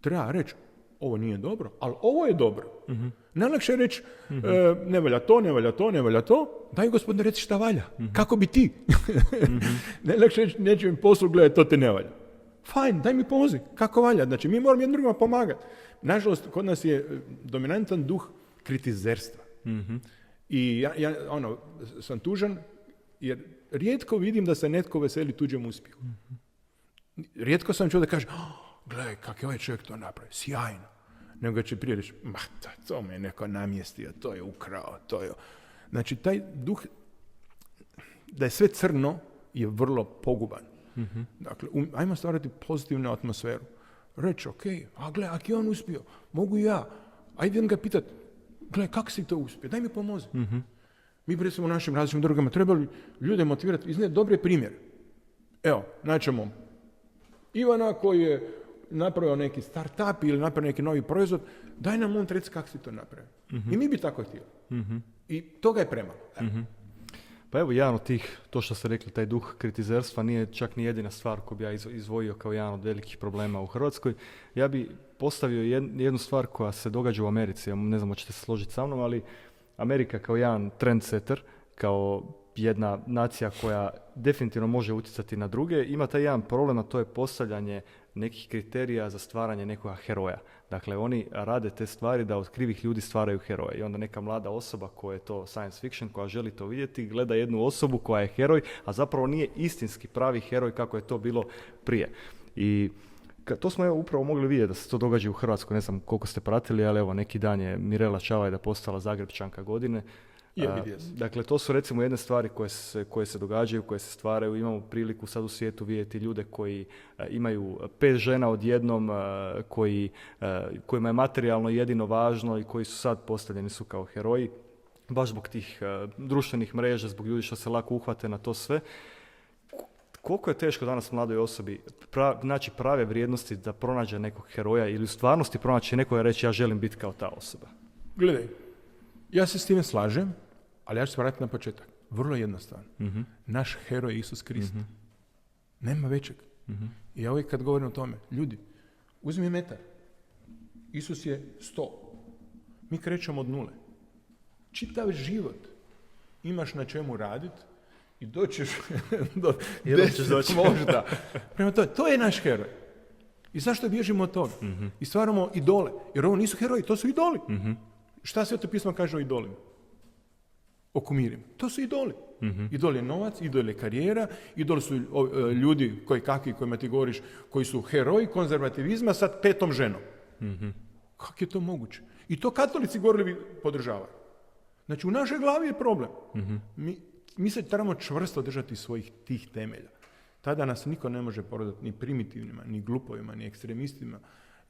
Treba reći, ovo nije dobro, ali ovo je dobro. Najlakše je reći, e, ne valja to, ne valja to, ne valja to. Daj gospodine reci šta valja. Kako bi ti? <laughs> Najlakše je reći, neće mi poslu gledati, to te ne valja. Fajn, daj mi pomozi. Kako valja? Znači, mi moramo jednim drugima pomagati. Nažalost, kod nas je e, dominantan duh kritizerstva. I ja, ja ono, sam tužan jer rijetko vidim da se netko veseli tuđem uspjehu. Rijetko sam čuo da kaže, oh, gledaj kak je ovaj čovjek to napravio, sjajno. Nego će prije reći, ma da, to me je neko namjestio, to je ukrao, to je... Znači, taj duh, da je sve crno, je vrlo poguban. Dakle, um, ajmo stvarati pozitivnu atmosferu. Reći, ok, a gle, ako je on uspio, mogu i ja. Ajde ga pitat, gle, kako si to uspio, daj mi pomozi. Mi bi recimo u našim različitim drugama trebali ljude motivirati, iznijeti dobre primjere. Evo, naćemo Ivana koji je napravio neki start-up ili napravio neki novi proizvod, daj nam on reci kako si to napravio. I mi bi tako htjeli. I toga je premalo. Evo. Pa evo, jedan od tih, to što ste rekli, taj duh kritizerstva nije čak ni jedina stvar koju bi ja iz- izdvojio kao jedan od velikih problema u Hrvatskoj. Ja bi postavio jed- jednu stvar koja se događa u Americi, ja ne znam hoćete se složiti sa mnom, ali Amerika kao jedan trendsetter, kao jedna nacija koja definitivno može utjecati na druge, ima taj jedan problem, a to je postavljanje nekih kriterija za stvaranje nekoga heroja. Dakle, oni rade te stvari da od krivih ljudi stvaraju heroje. I onda neka mlada osoba koja je to science fiction, koja želi to vidjeti, gleda jednu osobu koja je heroj, a zapravo nije istinski pravi heroj kako je to bilo prije. I to smo evo upravo mogli vidjeti da se to događa u Hrvatskoj, ne znam koliko ste pratili, ali evo neki dan je Mirela Čavajda postala Zagrebčanka godine. Dakle, to su recimo jedne stvari koje se, koje se događaju, koje se stvaraju. Imamo priliku sad u svijetu vidjeti ljude koji e, imaju pet žena odjednom, e, koji, e, kojima je materijalno jedino važno i koji su sad postavljeni su kao heroji. Baš zbog tih društvenih mreža, zbog ljudi što se lako uhvate na to sve. Koliko je teško danas mladoj osobi pra, naći prave vrijednosti da pronađe nekog heroja ili u stvarnosti pronaći nekoga reći ja želim biti kao ta osoba. Gledaj, ja se s time slažem, ali ja ću se vratiti na početak. Vrlo jednostavno. Naš heroj je Isus Krist. Nema većeg. I ja uvijek kad govorim o tome, ljudi, uzmi metar. Isus je sto. Mi krećemo od nule. Čitav život imaš na čemu raditi i doćeš <laughs> do deset doći. možda. Prema tome, to je naš heroj. I zašto bježimo od toga? I stvaramo idole. Jer ovo nisu heroji, to su idoli. Šta se to pismo kaže o idolima? O kumirima. To su idoli. Idol je novac, idol je karijera, idol su e, ljudi koji kakvi kojima ti govoriš, koji su heroji konzervativizma sa petom ženom. Kako je to moguće? I to katolici govorili podržavaju. Znači u našoj glavi je problem. Mi, mi se trebamo čvrsto držati svojih tih temelja. Tada nas niko ne može porodati ni primitivnima, ni glupovima, ni ekstremistima,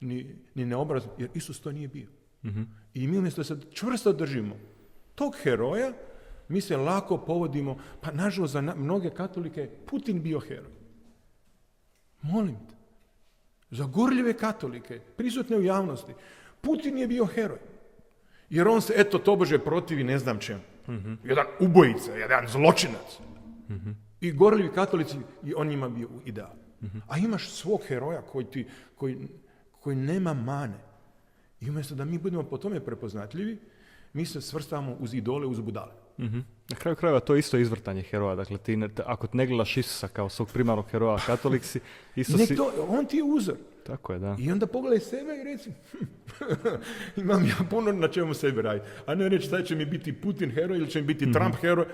ni, ni neobrazom, jer Isus to nije bio. I mi umjesto da se čvrsto držimo tog heroja, mi se lako povodimo, pa nažalost za mnoge katolike Putin bio heroj. Molim te. Za gorljive katolike, prisutne u javnosti, Putin je bio heroj. Jer on se, eto, tobože protivi ne znam čemu. Jedan ubojica, jedan zločinac. I gorljivi katolici, i on njima bio ideal. A imaš svog heroja koji, ti, koji, koji nema mane. I umjesto da mi budemo po tome prepoznatljivi, mi se svrstavamo uz idole, uz budale. Na kraju krajeva to je isto izvrtanje heroja. Dakle, ti ne, ako ne gledaš Isusa kao svog primarnog heroja katoliksi, isto Nek si... to, on ti je uzor. Tako je, da. I onda pogledaj sebe i reci, "Hm, <laughs> imam ja puno na čemu sebi raditi. A ne reći, sad će mi biti Putin heroj ili će mi biti Trump heroj.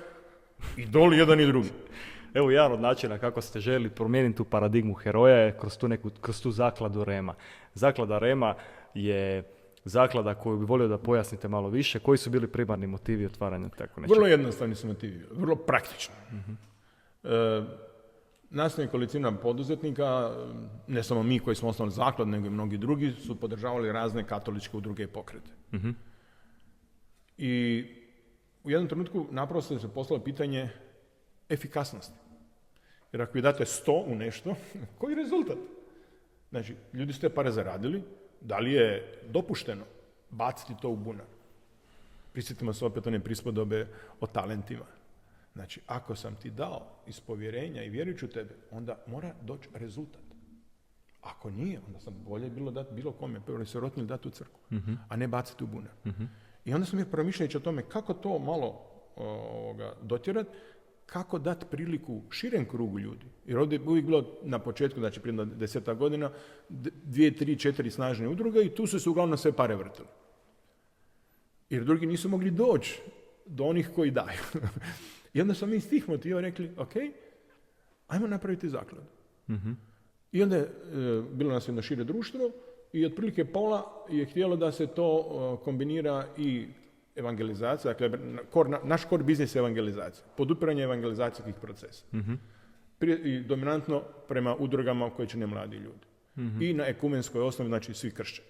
I doli jedan i drugi. <laughs> Evo jedan od načina kako ste želi promijeniti tu paradigmu heroja je kroz tu, neku, kroz tu zakladu Rema. Zaklada Rema je zaklada koju bi volio da pojasnite malo više. Koji su bili primarni motivi otvaranja tako nečeg? Vrlo jednostavni su motivi, vrlo praktično. E, nas nekolicina poduzetnika, ne samo mi koji smo osnovali zaklad, nego i mnogi drugi, su podržavali razne katoličke udruge i pokrete. Mhm. I u jednom trenutku naprosto se poslalo pitanje efikasnosti. Jer ako vi date 100 u nešto, <laughs> koji je rezultat? Znači, ljudi ste pare zaradili, da li je dopušteno baciti to u bunar? Prisjetimo se opet one prispodobe o talentima. Znači, ako sam ti dao iz povjerenja i vjerujući u tebe, onda mora doći rezultat. Ako nije, onda sam bolje bilo dati bilo kome, prvo sirotnili dati u crku, a ne baciti u bunar. I onda sam je promišljajući o tome kako to malo ovoga, dotjerat, kako dati priliku širem krugu ljudi. Jer ovdje je uvijek bilo na početku, znači prije deseta godina, dvije, tri, četiri snažne udruge i tu su se uglavnom sve pare vrtile. Jer drugi nisu mogli doći do onih koji daju. <laughs> I onda smo mi iz tih motiva rekli, ok, ajmo napraviti zakladu. I onda je e, bilo nas jedno šire društvo i otprilike pola je htjelo da se to e, kombinira i evangelizacija, dakle kor, naš core biznis je evangelizacija, podupiranje evangelizacijskih procesa. Prije, I dominantno prema udrugama koje čine mladi ljudi. I na ekumenskoj osnovi, znači svi kršćani.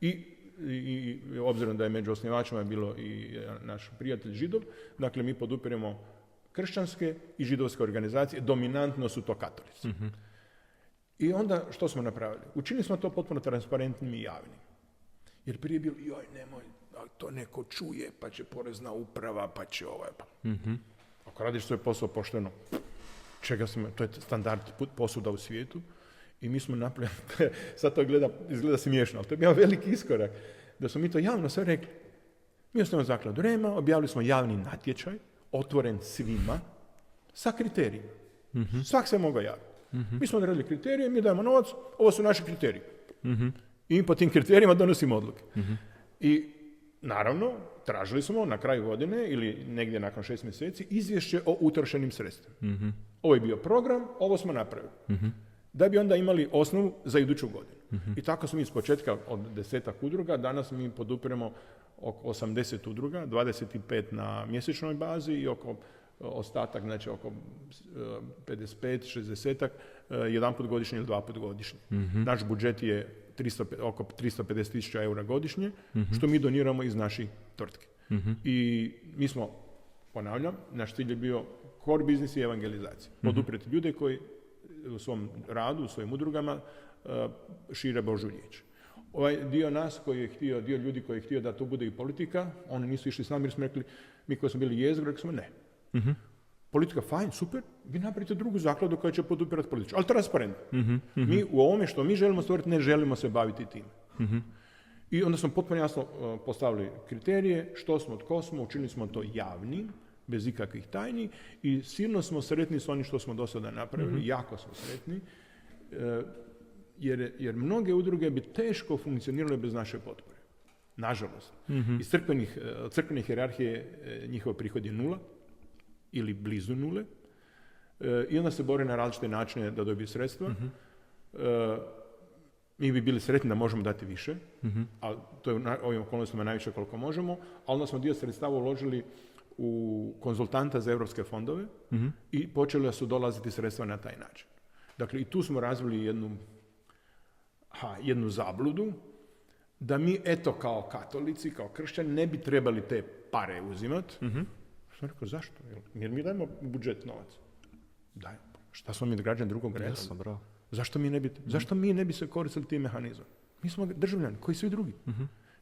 I, i, i obzirom da je među osnivačima bilo i e, naš prijatelj židov, dakle mi podupiremo kršćanske i židovske organizacije, dominantno su to katolici. I onda što smo napravili? Učinili smo to potpuno transparentnim i javnim. Jer prije je bilo, joj, nemoj, to neko čuje, pa će porezna uprava, pa će ovaj, pa. Ako radiš svoj posao pošteno, čega smo, to je standard put- posuda u svijetu, i mi smo napravili, <laughs> sad to gleda, izgleda smiješno, ali to je bio veliki iskorak, da smo mi to javno sve rekli. Mi osnovno zakladu Rema, objavili smo javni natječaj, otvoren svima, sa kriterijima. Svak se mogao javiti. Mi smo odredili kriterije, mi dajemo novac, ovo su naši kriteriji. I mi po tim kriterijima donosimo odluke. I naravno, tražili smo na kraju godine ili negdje nakon šest mjeseci izvješće o utrošenim sredstvima. Ovo je bio program, ovo smo napravili. Da bi onda imali osnovu za iduću godinu. I tako smo iz početka od desetak udruga, danas mi podupiremo oko 80 udruga, 25 na mjesečnoj bazi i oko e, ostatak, znači oko e, 55, 60 jedan put godišnje ili dva put godišnje. Naš budžet je 300, oko 350 tisuća eura godišnje, što mi doniramo iz naših tvrtke. I mi smo, ponavljam, naš cilj je bio core biznis i evangelizacija. Poduprijeti ljude koji u svom radu, u svojim udrugama e, šire Božu riječ. Ovaj dio nas koji je htio, dio ljudi koji je htio da to bude i politika, oni nisu išli s nama jer smo rekli, mi koji smo bili jezgro, rekli smo ne. Politika, fajn, super, vi napravite drugu zakladu koja će podupirati političku, ali transparentno. Mi u ovome što mi želimo stvoriti ne želimo se baviti time. I onda smo potpuno jasno uh, postavili kriterije, što smo, tko smo, učinili smo to javnim, bez ikakvih tajni i silno smo sretni s onim što smo do sada napravili, jako smo sretni, e, jer, jer mnoge udruge bi teško funkcionirale bez naše potpore. Nažalost. Iz crkvenih, e, crkvene hijerarhije e, njihov prihod je nula ili blizu nule e, i onda se bore na različite načine da dobije sredstva. E, mi bi bili sretni da možemo dati više, ali to je u ovim okolnostima najviše koliko možemo, ali onda smo dio sredstava uložili u konzultanta za europske fondove i počeli su dolaziti sredstva na taj način. Dakle, i tu smo razvili jednu, ha, jednu zabludu, da mi, eto, kao katolici, kao kršćani, ne bi trebali te pare uzimati. Sam rekao, zašto? Jer- mi dajemo budžet novac. Daj, šta smo mi građani drugog reda? Jasno, bravo. Zašto mi ne bi, zašto mi ne bi se koristili tim mehanizmom? Mi smo državljani, koji svi drugi.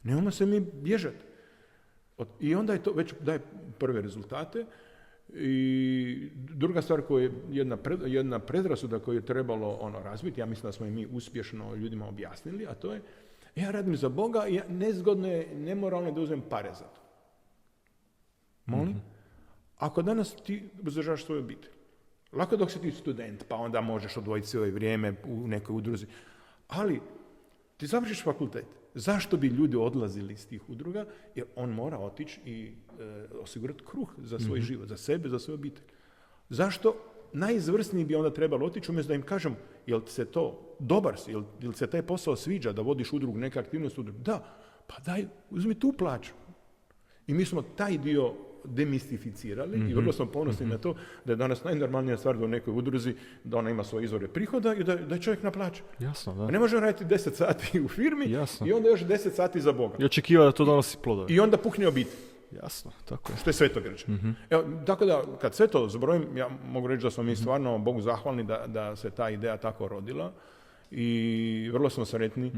Nemamo se mi bježati. I onda je to već daje prve rezultate. I druga stvar koja je jedna, pred, jedna predrasuda koju je trebalo ono razviti, ja mislim da smo i mi uspješno ljudima objasnili, a to je ja radim za Boga i ja, nezgodno je, nemoralno je da uzmem pare za to. Molim? Ako danas ti uzdržavaš svoju obitelj, lako dok si ti student, pa onda možeš odvojiti svoje vrijeme u nekoj udruzi, ali ti završiš fakultet. Zašto bi ljudi odlazili iz tih udruga? Jer on mora otići i e, osigurati kruh za svoj život, za sebe, za svoju obitelj. Zašto? Najizvrsniji bi onda trebalo otići umjesto da im kažem, jel se to dobar si, jel, jel se taj posao sviđa da vodiš udrugu, neka aktivnost udrugu? Da, pa daj, uzmi tu plaću. I mi smo taj dio demistificirali i vrlo smo ponosni na to da je danas najnormalnija stvar da u nekoj udruzi da ona ima svoje izvore prihoda i da, da je čovjek na plaći. Jasno, da. Ne može raditi 10 sati u firmi Jasno. i onda još 10 sati za Boga. I očekiva da to donosi plodove. I onda pukne obitelj. Jasno, tako je. Što je sveto grče. Evo, tako da, kad sve to zbrojim, ja mogu reći da smo mi stvarno Bogu zahvalni da, da se ta ideja tako rodila i vrlo smo sretni e,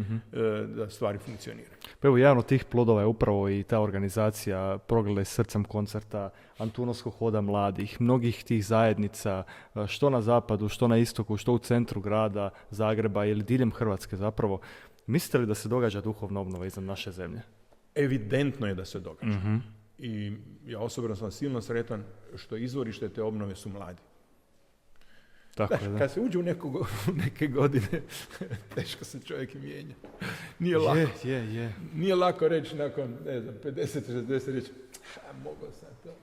da stvari funkcioniraju. Pa evo, jedan od tih plodova je upravo i ta organizacija Proglede srcem koncerta, Antunovskog hoda mladih, mnogih tih zajednica, e, što na zapadu, što na istoku, što u centru grada, Zagreba ili diljem Hrvatske zapravo. Mislite li da se događa duhovna obnova iznad naše zemlje? Evidentno je da se događa. I ja osobno sam silno sretan što izvorište te obnove su mladi. Tako Znaš, da. kad se uđe u, <laughs> u neke godine, <laughs> teško se čovjek mijenja. Nije lako. Je, je, je. Nije lako reći nakon, ne znam, 50, 60 reći, a mogao sam to.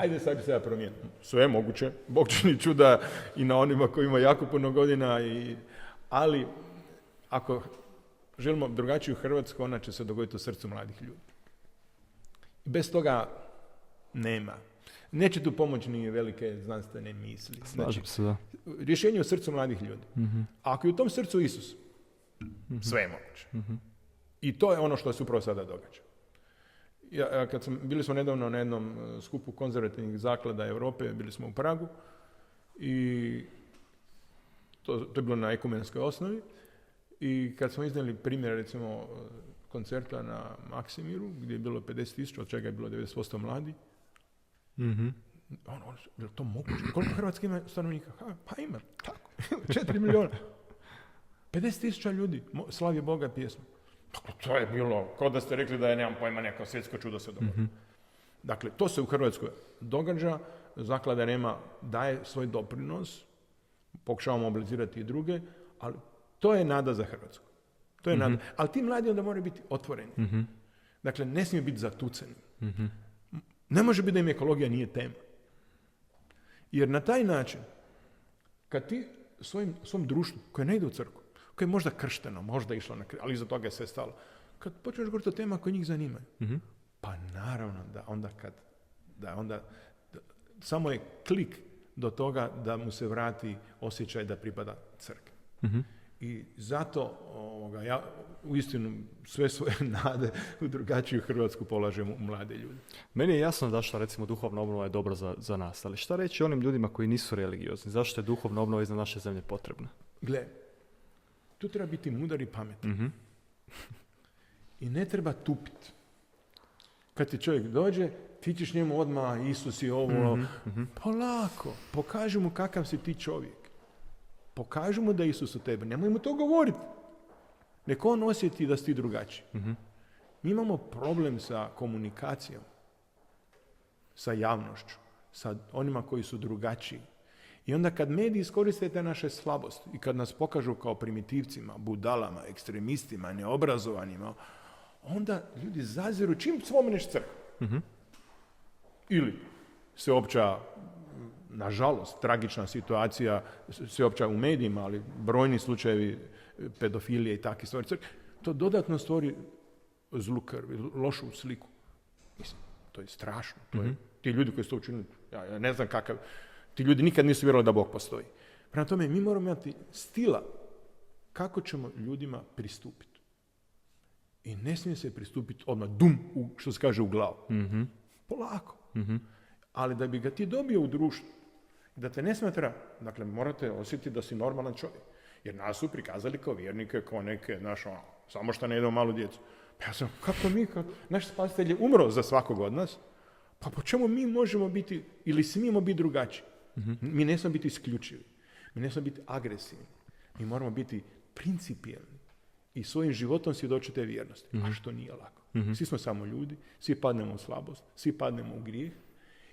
Ajde sad bi se ja promijenio. Sve je moguće. Bog čini čuda i na onima koji imaju jako puno godina. I, ali ako želimo drugačiju Hrvatsku, ona će se dogoditi u srcu mladih ljudi. I bez toga nema. Neće tu pomoći ni velike znanstvene misli. Znači, se, da. rješenje je u srcu mladih ljudi. A ako je u tom srcu Isus, sve je moguće. I to je ono što se upravo sada događa. Ja, ja kad sam, bili smo nedavno na jednom e, skupu konzervativnih zaklada Europe, bili smo u Pragu i to, to je bilo na ekumenskoj osnovi i kad smo iznijeli primjer recimo e, koncerta na Maksimiru gdje je bilo 50 tisuća, od čega je bilo 90% mladi, Mhm. ono, ono, je li to moguće? Koliko Hrvatska ima stanovnika? Ha, pa ima, tako, <laughs> 4 milijuna. 50 tisuća ljudi slavi Boga pjesmu. Dakle, to je bilo, kao da ste rekli da je, nemam pojma, neko svjetsko čudo se dogodilo. Dakle, to se u Hrvatskoj događa, zaklada nema, daje svoj doprinos, pokušavamo mobilizirati i druge, ali to je nada za Hrvatsku. To je nada. Ali ti mladi onda moraju biti otvoreni. Dakle, ne smiju biti zatuceni. Ne može biti da im ekologija nije tema. Jer na taj način, kad ti svojim, svom društvu, koje ne ide u crkvu, koje je možda kršteno, možda išlo na ali iza toga je sve stalo, kad počneš govoriti o tema koje njih zanimaju, pa naravno da onda kad, da onda, da- samo je klik do toga da mu se vrati osjećaj da pripada crkvi. I zato ovoga, ja uistinu sve svoje <laughs> nade u drugačiju Hrvatsku polažem u mlade ljude. Meni je jasno zašto recimo duhovna obnova je dobra za, za nas, ali šta reći onim ljudima koji nisu religiozni? Zašto je duhovna obnova iznad naše zemlje potrebna? Gle, tu treba biti mudar i pametan. I ne treba tupit. Kad ti čovjek dođe, ti ćeš njemu odmah Isus i ovo. Polako, pokaži mu kakav si ti čovjek. Pokaži mu da je Isus u tebi. Nemoj mu to govoriti. Nek on osjeti da si ti drugačiji. Mi imamo problem sa komunikacijom, sa javnošću, sa onima koji su drugačiji. I onda kad mediji iskoriste te naše slabosti i kad nas pokažu kao primitivcima, budalama, ekstremistima, neobrazovanima, onda ljudi zaziru čim spomeneš crkvu. Ili sveopća, nažalost, tragična situacija, sveopća u medijima, ali brojni slučajevi pedofilije i takve stvari. To dodatno stvori zlu krv, lošu sliku. Mislim, to je strašno. To je, ti ljudi koji su to učinili, ja, ja ne znam kakav, ti ljudi nikad nisu vjerovali da Bog postoji. Prema tome, mi moramo imati stila kako ćemo ljudima pristupiti. I ne smije se pristupiti odmah dum, u, što se kaže, u glavu. Polako. Ali da bi ga ti dobio u društvu, da te ne smatra, dakle, morate osjetiti da si normalan čovjek. Jer nas su prikazali kao vjernike, kao neke, znaš, ono, samo što ne idemo malu djecu. Pa ja sam, kako mi, kako, naš spasitelj je umro za svakog od nas, pa po čemu mi možemo biti, ili smijemo biti drugačiji? Mi ne smijemo biti isključivi. Mi ne smijemo biti agresivni. Mi moramo biti principijelni i svojim životom svjedočiti te vjernosti. A što nije lako. Svi smo samo ljudi, svi padnemo u slabost, svi padnemo u grijeh,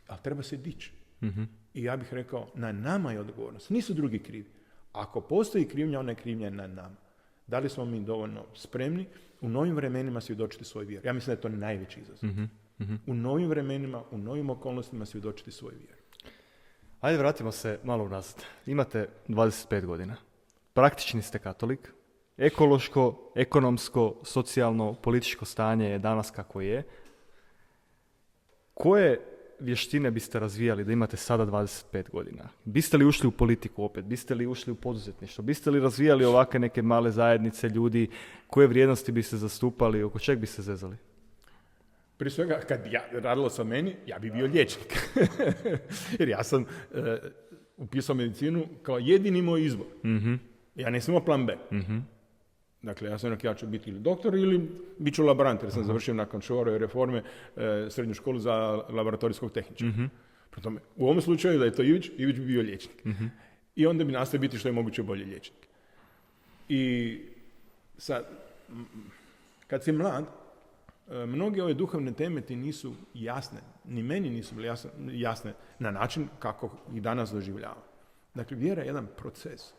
ali treba se dići. I ja bih rekao, na nama je odgovornost. Nisu drugi krivi. Ako postoji krivnja, ona je krivnja na nama. Da li smo mi dovoljno spremni u novim vremenima svjedočiti svoj vjer? Ja mislim da je to najveći izazov. U novim vremenima, u novim okolnostima svjedočiti svoj vjer. Ajde, vratimo se malo unazad. Imate 25 godina. Praktični ste katolik. Ekološko, ekonomsko, socijalno, političko stanje je danas kako je. Koje vještine biste razvijali da imate sada 25 godina? Biste li ušli u politiku opet? Biste li ušli u poduzetništvo? Biste li razvijali ovakve neke male zajednice ljudi? Koje vrijednosti biste zastupali? Oko čeg biste zezali? Prije svega, kad ja radilo sa meni, ja bi bio liječnik. <laughs> Jer ja sam e, upisao medicinu kao jedini moj izbor. Ja nisam imao plan B. Dakle, ja sam rekao, ja ću biti ili doktor ili bit ću laborant, jer sam završio nakon Šorove reforme e, srednju školu za laboratorijskog tehničara. Prema tome, u ovom slučaju da je to Ivić, Ivić bi bio liječnik. I onda bi nastavio biti što je moguće bolje liječnik. I sad, kad si mlad, e, mnoge ove duhovne teme ti nisu jasne, ni meni nisu bile jasne, jasne na način kako ih danas doživljavam. Dakle, vjera je jedan proces.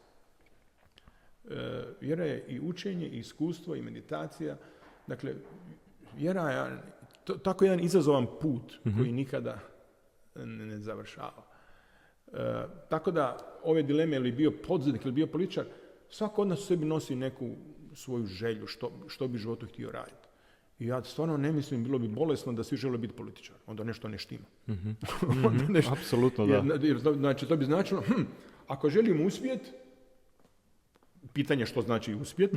E, vjera je i učenje, i iskustvo, i meditacija. Dakle, vjera je to, tako jedan izazovan put koji nikada ne, ne završava. E, tako da ove dileme ili bio poduzetnik ili bio političar, svako od nas u sebi nosi neku svoju želju, što, što bi životu htio raditi. I ja stvarno ne mislim, bilo bi bolesno da svi žele biti političar. Onda nešto ne štima. <laughs> Nešto- Apsolutno, da. jer, znači, to bi značilo, hm, ako želim uspjet, pitanje što znači uspjet,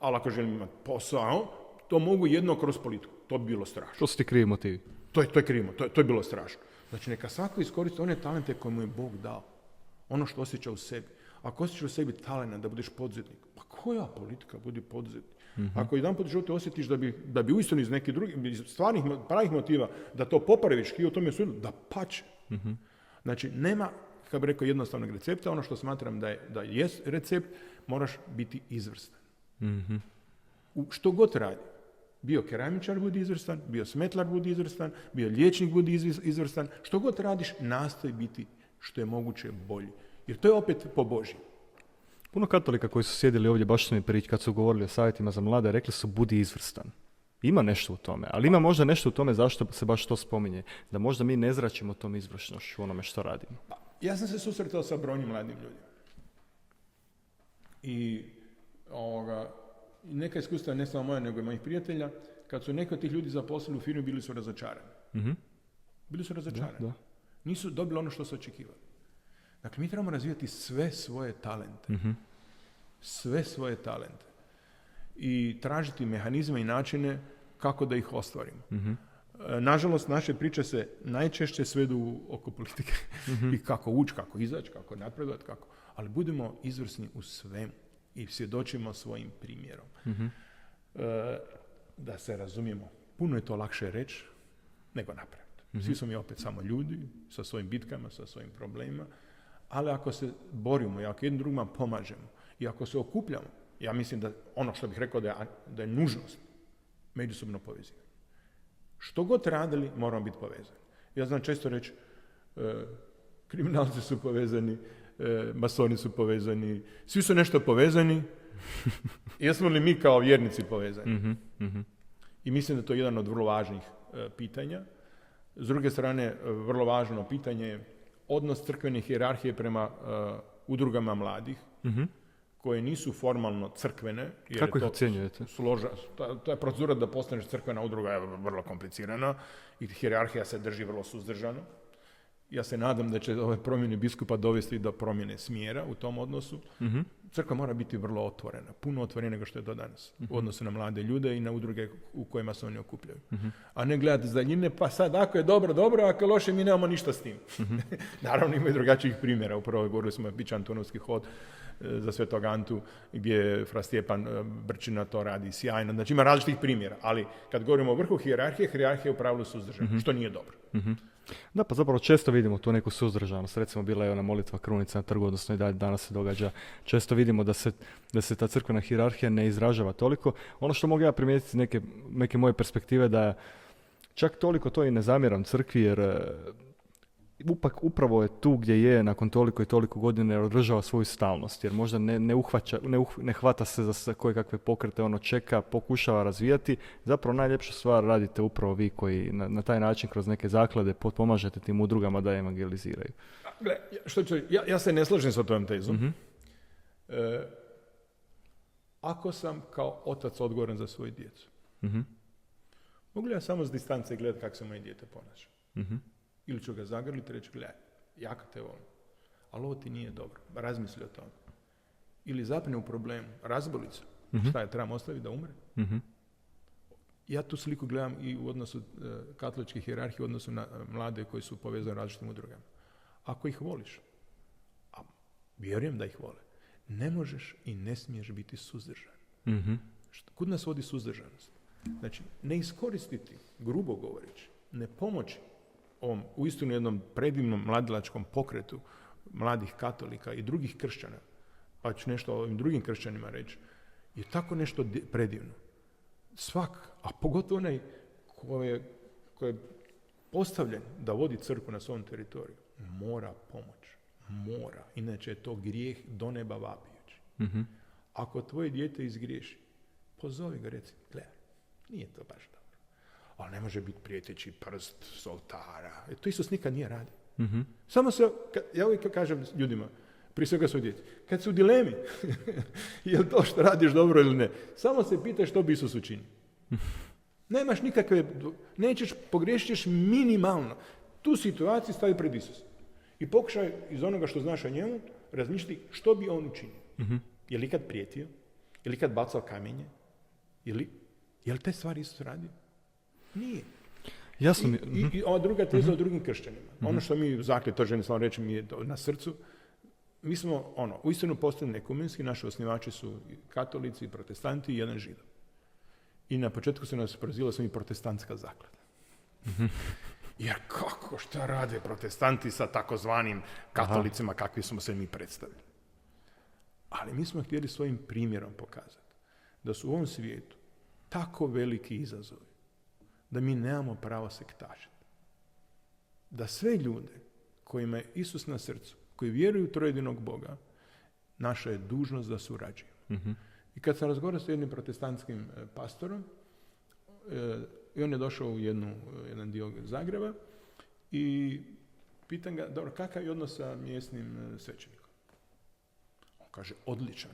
ali ako želim imati posao, to mogu jedno kroz politiku. To bi bilo strašno. Što su ti krivi motivi? To je, to je krivo, to je, to je bilo strašno. Znači, neka svako iskoristi one talente koje mu je Bog dao. Ono što osjeća u sebi. Ako osjećaš u sebi talent da budeš poduzetnik, pa koja politika budi poduzetnik? Ako jedan put životu osjetiš da bi, da bi uistinu iz nekih drugih, iz stvarnih, pravih motiva, da to popraviš i u tome su da pače. Znači, nema, kako bi rekao, jednostavnog recepta. Ono što smatram da je, da jest recept, moraš biti izvrstan. U što god radi. Bio keramičar budi izvrstan, bio smetlar budi izvrstan, bio liječnik budi izvrstan. Što god radiš, nastoji biti što je moguće bolji. Jer to je opet po Božji. Puno katolika koji su sjedili ovdje, baš su mi prič, kad su govorili o savjetima za mlade, rekli su budi izvrstan. Ima nešto u tome, ali ima možda nešto u tome zašto se baš to spominje. Da možda mi ne zračimo tom izvršnošću u onome što radimo. Pa, Ja sam se susretao sa brojnim mladim ljudima. I ovoga, neka iskustva, ne samo moja, nego i mojih prijatelja, kad su neki od tih ljudi zaposlili u firmi, bili su razočarani. Mhm. Bili su razočarani. Da. Nisu dobili ono što su očekivali. Dakle, mi trebamo razvijati sve svoje talente. Sve svoje talente. I tražiti mehanizme i načine kako da ih ostvarimo. E, Nažalost, naše priče se najčešće svedu oko politike. <laughs> I kako ući, kako izaći, kako napredovati, kako. Ali budemo izvrsni u svemu i svjedočimo svojim primjerom. E, da se razumijemo, puno je to lakše reći nego napraviti. Svi smo mi opet samo ljudi sa svojim bitkama, sa svojim problemima, ali ako se borimo i ako jednim drugima pomažemo i ako se okupljamo, ja mislim da ono što bih rekao da je, da je nužnost, međusobno povezivanje. Što god radili, moramo biti povezani. Ja znam često reći, e, kriminalci su povezani, e, masoni su povezani, svi su nešto povezani, <laughs> jesmo li mi kao vjernici povezani? I mislim da je to jedan od vrlo važnih e, pitanja. S druge strane, vrlo važno pitanje je odnos crkvene hijerarhije prema udrugama mladih, koje nisu formalno crkvene. Jer Kako je ih ocjenjujete? složa, ta, ta procedura da postaneš crkvena udruga je vrlo komplicirana i hijerarhija se drži vrlo suzdržano. Ja se nadam da će ove promjene biskupa dovesti do promjene smjera u tom odnosu. Crkva mora biti vrlo otvorena, puno otvorenija nego što je to danas u odnosu na mlade ljude i na udruge u kojima se oni okupljaju. A ne gledati iz daljine, pa sad ako je dobro, dobro, ako je loše, mi nemamo ništa s tim. <laughs> Naravno ima i drugačijih primjera, upravo govorili smo Bić Antonovski hod e, za Svetog Antu, gdje Fra Stjepan e, Brčina to radi sjajno. Znači ima različitih primjera, ali kad govorimo o vrhu hijerarhije, hijerarhija je u pravilu suzdržana, što nije dobro. Da, pa zapravo često vidimo tu neku suzdržanost. Recimo bila je ona molitva krunica na trgu, odnosno i dalje danas se događa. Često vidimo da se, da se ta crkvena hijerarhija ne izražava toliko. Ono što mogu ja primijetiti neke, neke moje perspektive da čak toliko to i ne zamjeram crkvi jer upak upravo je tu gdje je nakon toliko i toliko godina održava svoju stalnost, jer možda ne, ne, uhvaća, ne, uh, ne hvata se za koje kakve pokrete, ono čeka, pokušava razvijati. Zapravo najljepša stvar radite upravo vi koji na, na taj način kroz neke zaklade pomažete tim udrugama da evangeliziraju. Gle, što ću, ja, ja se ne slažem sa tvojom tezom. Mhm. E, ako sam kao otac odgovoran za svoju djecu, Mhm. mogu li ja samo s distance gledati kako se moje dijete ponaša? Mhm. Ili ću ga zagrliti i reći, gledaj, jako te volim, ali ovo ti nije dobro, razmisli o tome. Ili zapne u problemu, razboli se, Mhm. šta je, trebam ostaviti da umre? Mhm. Ja tu sliku gledam i u odnosu e, katoličke hijerarhije, u odnosu na e, mlade koji su povezani različitim udrugama. Ako ih voliš, a vjerujem da ih vole, ne možeš i ne smiješ biti suzdržan. Mhm. Kud nas vodi suzdržanost? Znači, ne iskoristiti, grubo govoreći, ne pomoći ovom uistinu jednom predivnom mladilačkom pokretu mladih katolika i drugih kršćana, pa ću nešto o ovim drugim kršćanima reći, je tako nešto di- predivno. Svak, a pogotovo onaj koji je, koji je postavljen da vodi crkvu na svom teritoriju, mora pomoć. Mora. Inače je to grijeh do neba vapijući. Mhm. Ako tvoje dijete izgriješi, pozovi ga reci, gledaj, nije to baš. Ali ne može biti prijeteći prst s oltara. E, to Isus nikad nije radio. Mhm. Samo se, ja uvijek kažem ljudima, prije svega svoj djeci, kad su u dilemi, <laughs> je li to što radiš dobro ili ne, samo se pitaj što bi Isus učinio. <laughs> Nemaš nikakve, nećeš, pogriješit ćeš minimalno. Tu situaciju stavi pred Isus. I pokušaj iz onoga što znaš o njemu razmišljati što bi on učinio. Mhm. Je li ikad prijetio? Je li ikad bacao kamenje? Je li, je li te stvari Isus radio? Nije. Jasno mi... I, mhm. i, i ova druga teza o drugim kršćanima. Ono što mi u zaklje, to želim samo reći, mi je na srcu. Mi smo, ono, uistinu postali ekumenski, naši osnivači su i katolici, i protestanti i jedan židov. I na početku se nas prozivalo smo i protestantska zaklada. Jer kako, šta rade protestanti sa takozvanim katolicima kakvi smo se mi predstavili. Ali mi smo htjeli svojim primjerom pokazati da su u ovom svijetu tako veliki izazovi da mi nemamo pravo sektažiti. Da sve ljude kojima je Isus na srcu, koji vjeruju u trojedinog Boga, naša je dužnost da surađuju. Mhm. I kad sam razgovarao s jednim protestantskim e, pastorom, e, i on je došao u jednu, e, jedan dio Zagreba i pitam ga, dobro, kakav je odnos sa mjesnim svećenikom? On kaže, odličan.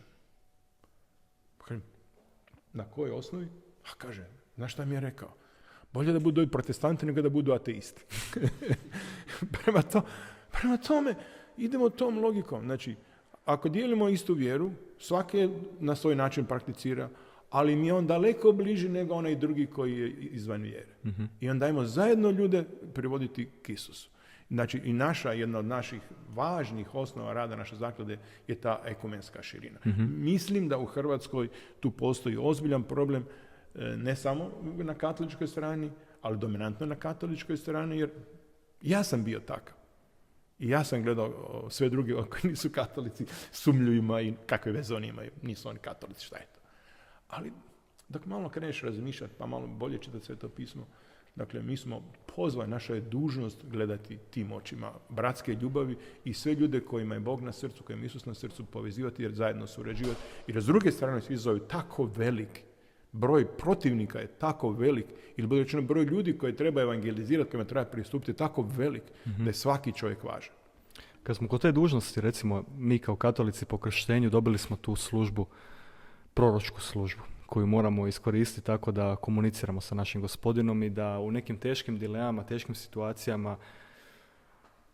Pa kažem, na kojoj osnovi? A kaže, znaš šta mi je rekao? Bolje da budu ovi protestanti nego da budu ateisti. <laughs> prema, to, prema tome, idemo tom logikom. Znači, ako dijelimo istu vjeru, svaki je na svoj način prakticira, ali mi je on daleko bliži nego onaj drugi koji je izvan vjere. I onda dajmo zajedno ljude privoditi k Isusu. Znači i naša, jedna od naših važnih osnova rada naše zaklade je ta ekumenska širina. Mislim da u Hrvatskoj tu postoji ozbiljan problem ne samo na katoličkoj strani, ali dominantno na katoličkoj strani, jer ja sam bio takav. I ja sam gledao sve druge koji <laughs> nisu katolici, sumljivima i kakve veze oni imaju. Nisu oni katolici, šta je to? Ali dok malo kreneš razmišljati, pa malo bolje čitati sve to pismo, dakle mi smo pozvani, naša je dužnost gledati tim očima bratske ljubavi i sve ljude kojima je Bog na srcu, kojima je Isus na srcu povezivati jer zajedno surađivati. Jer s druge strane svi zove tako velik, broj protivnika je tako velik, ili bude rečeno broj ljudi koje treba evangelizirati, kojima treba pristupiti je tako velik da je svaki čovjek važan. Kad smo kod te dužnosti, recimo, mi kao katolici po krštenju dobili smo tu službu, proročku službu, koju moramo iskoristiti tako da komuniciramo sa našim gospodinom i da u nekim teškim dilemama, teškim situacijama,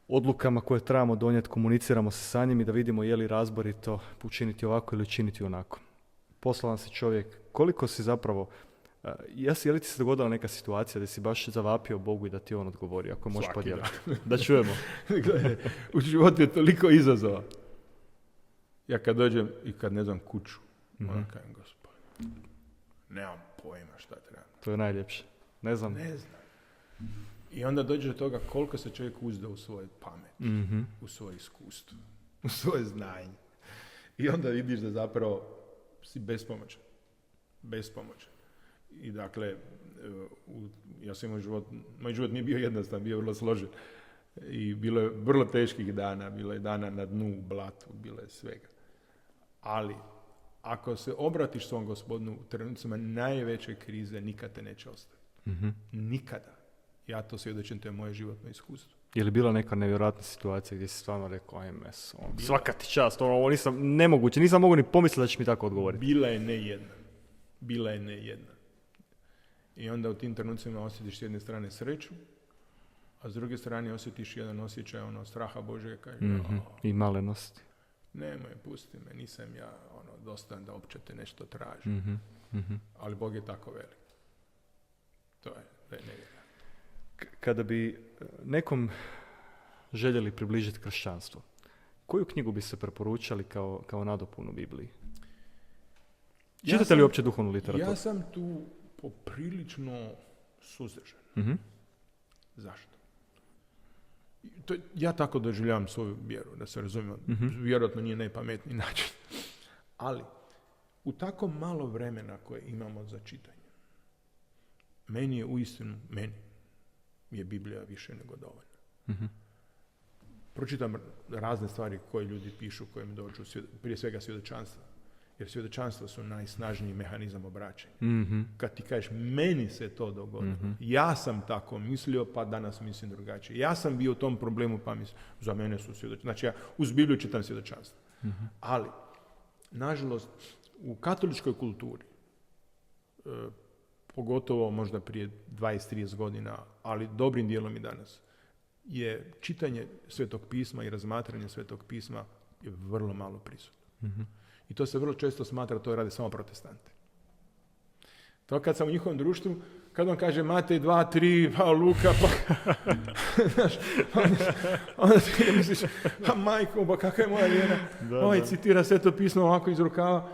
odlukama koje trebamo donijeti, komuniciramo se sa njim i da vidimo je li razborito učiniti ovako ili učiniti onako. Poslavan si čovjek, koliko si zapravo, uh, jesi, je li ti se dogodila neka situacija da si baš zavapio Bogu i da ti on odgovori, ako možeš podijeliti? Da čujemo. <laughs> Gledaj, u životu je toliko izazova. Ja kad dođem i kad ne znam kuću, Mhm. onda kažem, gospod, nemam pojma šta treba. To je najljepše. Ne znam. Ne znam. I onda dođe do toga koliko se čovjek uzda u svoje pamet, Mhm. u svoje iskustvo, u svoje znanje. I onda vidiš da zapravo si bespomoćan. Bespomoćan. I dakle, u, ja sam imao život, moj život nije bio jednostavan, bio vrlo složen. I bilo je vrlo teških dana, bilo je dana na dnu, u blatu, bilo je svega. Ali, ako se obratiš svom gospodinu u trenucima najveće krize, nikad te neće ostaviti. Mhm. Nikada. Ja to svjedočim, to je moje životno iskustvo. Je li bila neka nevjerojatna situacija gdje si stvarno rekao, ajme, on, svaka ti čast, ono, ovo nisam, nemoguće, nisam mogu ni pomisliti da će mi tako odgovoriti. Bila je ne jedna. Bila je ne jedna. I onda u tim trenucima osjetiš s jedne strane sreću, a s druge strane osjetiš jedan osjećaj ono straha Bože kaže, Mhm. I malenosti. nemoj, pusti me, nisam ja ono, dostan da opće te nešto tražim. Mhm. Mhm. Ali Bog je tako velik. To je, to je nevjerojatno. Kada bi e, nekom željeli približiti kršćanstvo, koju knjigu bi se preporučali kao, kao nadopunu Bibliji? Ja Čitate li uopće duhovnu literaturu? Ja sam tu poprilično suzdržan. Mhm. Zašto? To, ja tako doživljavam svoju vjeru, da se razumijemo. Mhm. Vjerojatno nije najpametniji način. Ali, u tako malo vremena koje imamo za čitanje, meni je uistinu, meni je Biblija više nego dovoljna. Mhm. Pročitam razne stvari koje ljudi pišu, koje mi dođu, prije svega svjedočanstva. Jer svjedočanstva su najsnažniji mehanizam obraćanja. Mhm. Kad ti kažeš, meni se to dogodilo, Mhm. ja sam tako mislio, pa danas mislim drugačije. Ja sam bio u tom problemu, pa mislim, za mene su svjedočanstva. Znači, ja uz Bibliju čitam svjedočanstva. Mhm. Ali, nažalost, u katoličkoj kulturi, e, pogotovo možda prije 20-30 godina, ali dobrim dijelom i danas, je čitanje Svetog pisma i razmatranje Svetog pisma je vrlo malo prisutno. Mhm. I to se vrlo često smatra, to rade samo protestanti. To kad sam u njihovom društvu, kad on kaže Matej 2, 3, pa Luka, pa... <laughs> Znaš, onda, onda ti misliš, pa majko, pa kakva je moja vjera? Ovaj citira sve to pismo ovako iz rukava.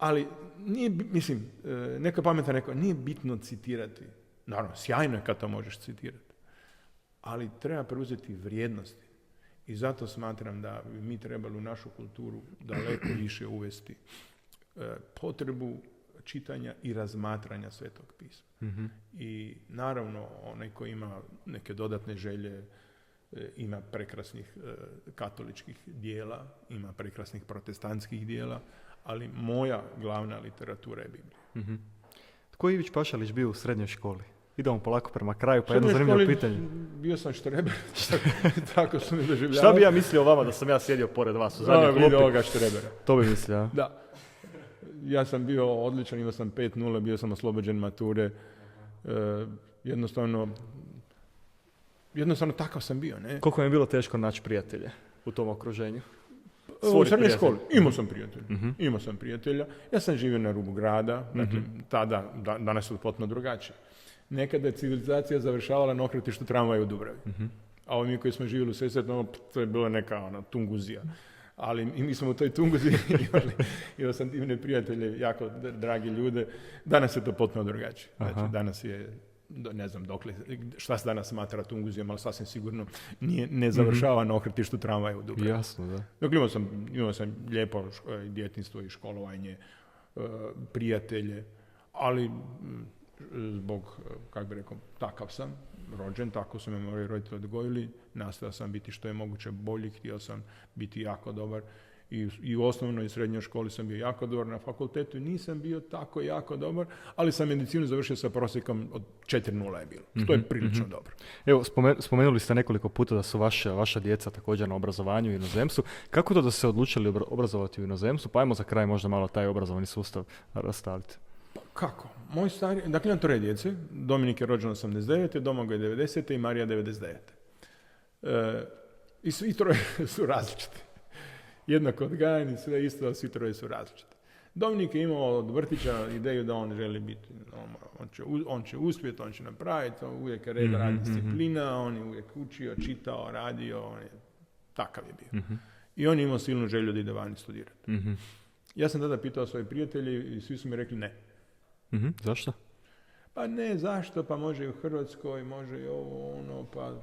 Ali nije, mislim, e, neka pametan rekao, nije bitno citirati. Naravno, sjajno je kad to možeš citirati. Ali treba preuzeti vrijednosti. I zato smatram da bi mi trebali u našu kulturu daleko <clears throat> više uvesti e, potrebu čitanja i razmatranja Svetog pisma. Mhm. I naravno, onaj ko ima neke dodatne želje, e, ima prekrasnih katoličkih dijela, ima prekrasnih protestantskih dijela, ali moja glavna literatura je Biblija. Mhm. Tko je Ivić Pašalić bio u srednjoj školi? Idemo polako prema kraju, pa jedno zanimljivo školi pitanje. Bio sam štreber, <laughs> <laughs> tako su mi doživljavali. Šta bi ja mislio o vama da sam ja sjedio pored vas u zadnjoj klupi? ovoga štrebera. To bi mislio, a? Da. Ja sam bio odličan, imao sam 5-0, bio sam oslobođen mature. E, jednostavno, jednostavno takav sam bio, ne? Koliko mi je bilo teško naći prijatelje u tom okruženju? U srednjoj školi imao sam prijatelja. Mhm. Imao sam prijatelja. Ja sam živio na rubu grada, dakle, Mhm. tada, da, danas je potpuno drugačije. Nekada je civilizacija završavala na okretištu tramvaja u Dubravi. Mhm. A ovi mi koji smo živjeli u Sesvetnom, to je bila neka ona, tunguzija. Ali i mi smo u toj tunguziji <laughs> imali, imao sam divne prijatelje, jako dragi ljude. Danas je to potpuno drugačije. Znači, danas je, ne znam dokle, šta se danas smatra tunguzijom, ali sasvim sigurno nije, ne završava na okretištu tramvaja u Dubravi. Jasno, da. Dakle, imao sam, imao sam lijepo i djetinstvo i školovanje, e, prijatelje, ali zbog, e, kako bi rekao, takav sam, rođen, tako su me moji roditelji odgojili, nastojao sam biti što je moguće bolji, htio sam biti jako dobar i, i u osnovnoj i srednjoj školi sam bio jako dobar, na fakultetu nisam bio tako jako dobar, ali sam medicinu završio sa prosjekom od 4.0 je bilo, što je Mhm, prilično mhm. dobro. Evo, spome- spomenuli ste nekoliko puta da su vaše, vaša djeca također na obrazovanju u inozemstvu. Kako to da se odlučili obra- obrazovati u inozemstvu? Pa ajmo za kraj možda malo taj obrazovani sustav rastaviti. Kako? Moj stari, dakle imam troje djece, Dominik je rođen 89. Domagoj 90. i Marija 99. E, I svi troje <laughs> su različiti. Jednako odgajani, sve isto, a svi troje su različiti. Dominik je imao od vrtića ideju da on želi biti, on, on će, on će uspjeti, on će napraviti, on uvijek je red, Mhm, rad, mhm. disciplina, on je uvijek učio, čitao, radio, on je, takav je bio. Mhm. I on je imao silnu želju da ide vani studirati. Mhm. Ja sam tada pitao svoje prijatelje i svi su mi rekli ne. Mhm. Zašto? Pa ne, zašto? Pa može i u Hrvatskoj, može i ovo, ono, pa...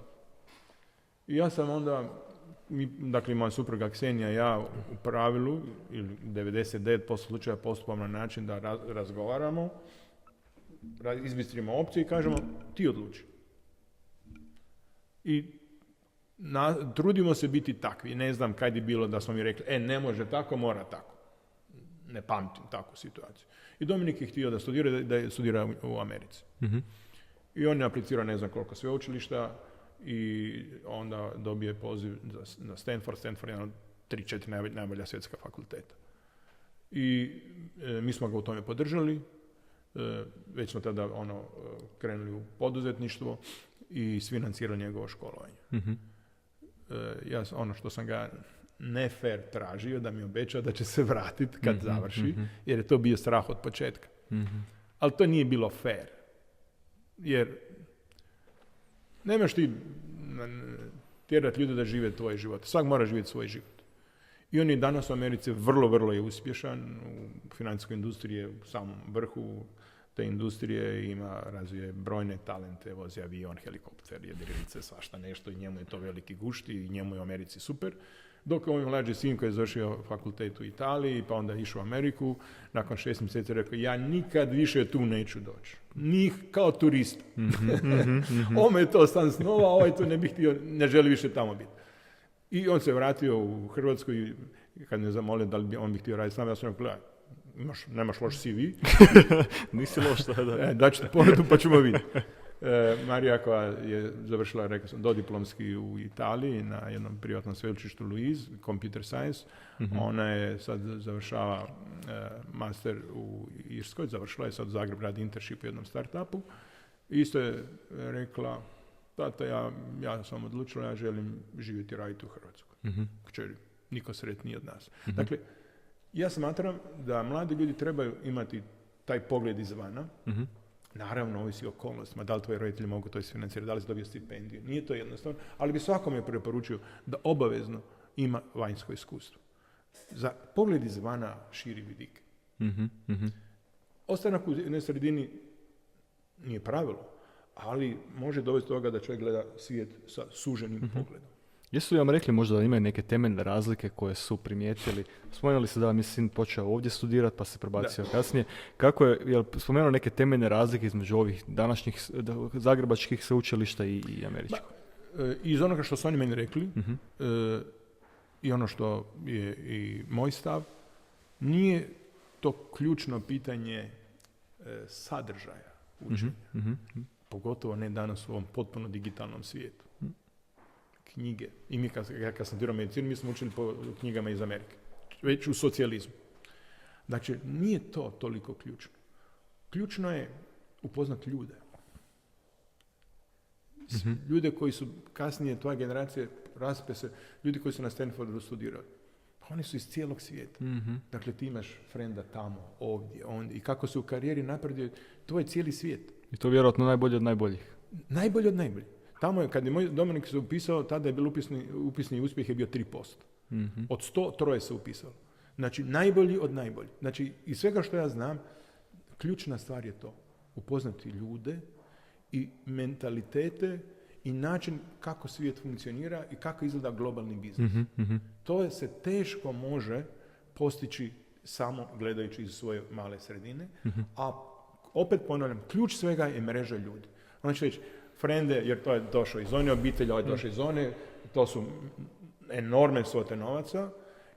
I ja sam onda, mi, dakle moja supruga Ksenija i ja u pravilu, ili 99% slučaja postupamo na način da ra- razgovaramo, ra- izbistrimo opcije i kažemo ti odluči. I na, trudimo se biti takvi. Ne znam kad je bilo da smo mi rekli, e, ne može tako, mora tako. Ne pamtim takvu situaciju. I Dominik je htio da studira, da, da studira u, Americi. Mhm. I on je aplicirao ne znam koliko sveučilišta i onda dobije poziv na Stanford. Stanford je jedan od tri, četiri najbolja, najbolja svjetska fakulteta. I e, mi smo ga u tome podržali. E, već smo tada ono e, krenuli u poduzetništvo i sfinancirali njegovo školovanje. Mhm. E, ja ono što sam ga ne fair tražio da mi obeća da će se vratiti kad Mhm, završi, mhm. jer je to bio strah od početka. Mhm. Ali to nije bilo fair. Jer nemaš ti tjerat ljude da žive tvoj život. Svak mora živjeti svoj život. I on je danas u Americi vrlo, vrlo je uspješan. U financijskoj industriji je u samom vrhu te industrije ima, razvije brojne talente, vozi avion, helikopter, jedrilice, svašta nešto i njemu je to veliki gušti i njemu je u Americi super. Dok je ovaj mlađi sin koji je završio fakultet u Italiji, pa onda išao u Ameriku, nakon šest mjeseci rekao, ja nikad više tu neću doći. Nih kao turist. <laughs> Ome je to stan snova, ovaj to ne bi htio, ne želi više tamo biti. I on se vratio u Hrvatsku i kad me zamolio da li bi on bi htio raditi s nama, ja sam rekao, gledaj, imaš, nemaš loš CV, <laughs> Nisi loš, da, da. e, daću ti ponudu pa ćemo vidjeti. E, Marija koja je završila, rekao sam, dodiplomski u Italiji na jednom privatnom sveučilištu Louise, computer science. Mhm. Ona je sad završava e, master u Irskoj, završila je sad u Zagreb radi internship u jednom startupu. Isto je rekla, tata, ja, ja sam odlučila, ja želim živjeti i raditi u Hrvatskoj. Mhm. Kćeri, niko sretniji od nas. Dakle, ja smatram da mladi ljudi trebaju imati taj pogled izvana, Mhm. Naravno, ovisi o okolnostima, da li tvoji roditelji mogu to isfinancirati, da li si dobio stipendiju. Nije to jednostavno, ali bi svakome preporučio da obavezno ima vanjsko iskustvo. Za pogled izvana širi vidik. Mhm. Mhm. Ostanak u jednoj sredini nije pravilo, ali može dovesti do toga da čovjek gleda svijet sa suženim pogledom. Jesu li vam rekli možda da imaju neke temeljne razlike koje su primijetili? Spomenuli ste da vam je sin počeo ovdje studirati pa se prebacio kasnije. Kako je, jel spomenuo neke temeljne razlike između ovih današnjih da- zagrebačkih sveučilišta i, i američkih? E, iz onoga što su oni meni rekli Mhm. e, i ono što je i moj stav, nije to ključno pitanje e, sadržaja učenja. Mhm. Pogotovo ne danas u ovom potpuno digitalnom svijetu. Knjige. I mi kad, ja kad sam dirao medicinu, mi smo učili po knjigama iz Amerike. Već u socijalizmu. Znači, nije to toliko ključno. Ključno je upoznat ljude. S- Ljude koji su kasnije, tvoja generacija, raspe se, ljudi koji su na Stanfordu studirali. Pa oni su iz cijelog svijeta. Mhm. Dakle, ti imaš frenda tamo, ovdje, ondje. I kako se u karijeri napredio, to je cijeli svijet. I to vjerojatno najbolje od najboljih. Najbolji od najboljih. Tamo je, kad je moj Dominik se upisao, tada je bio upisni, upisni uspjeh je bio 3%. Mhm. Od 100 troje se upisalo. Znači, najbolji od najboljih. Znači, iz svega što ja znam, ključna stvar je to. Upoznati ljude i mentalitete i način kako svijet funkcionira i kako izgleda globalni biznis. Mhm. Mhm. To je se teško može postići samo gledajući iz svoje male sredine, a opet ponavljam, ključ svega je mreža ljudi. Će reći, frende, jer to je došao iz one obitelji, ovaj je došao iz one, to su enormne svote novaca,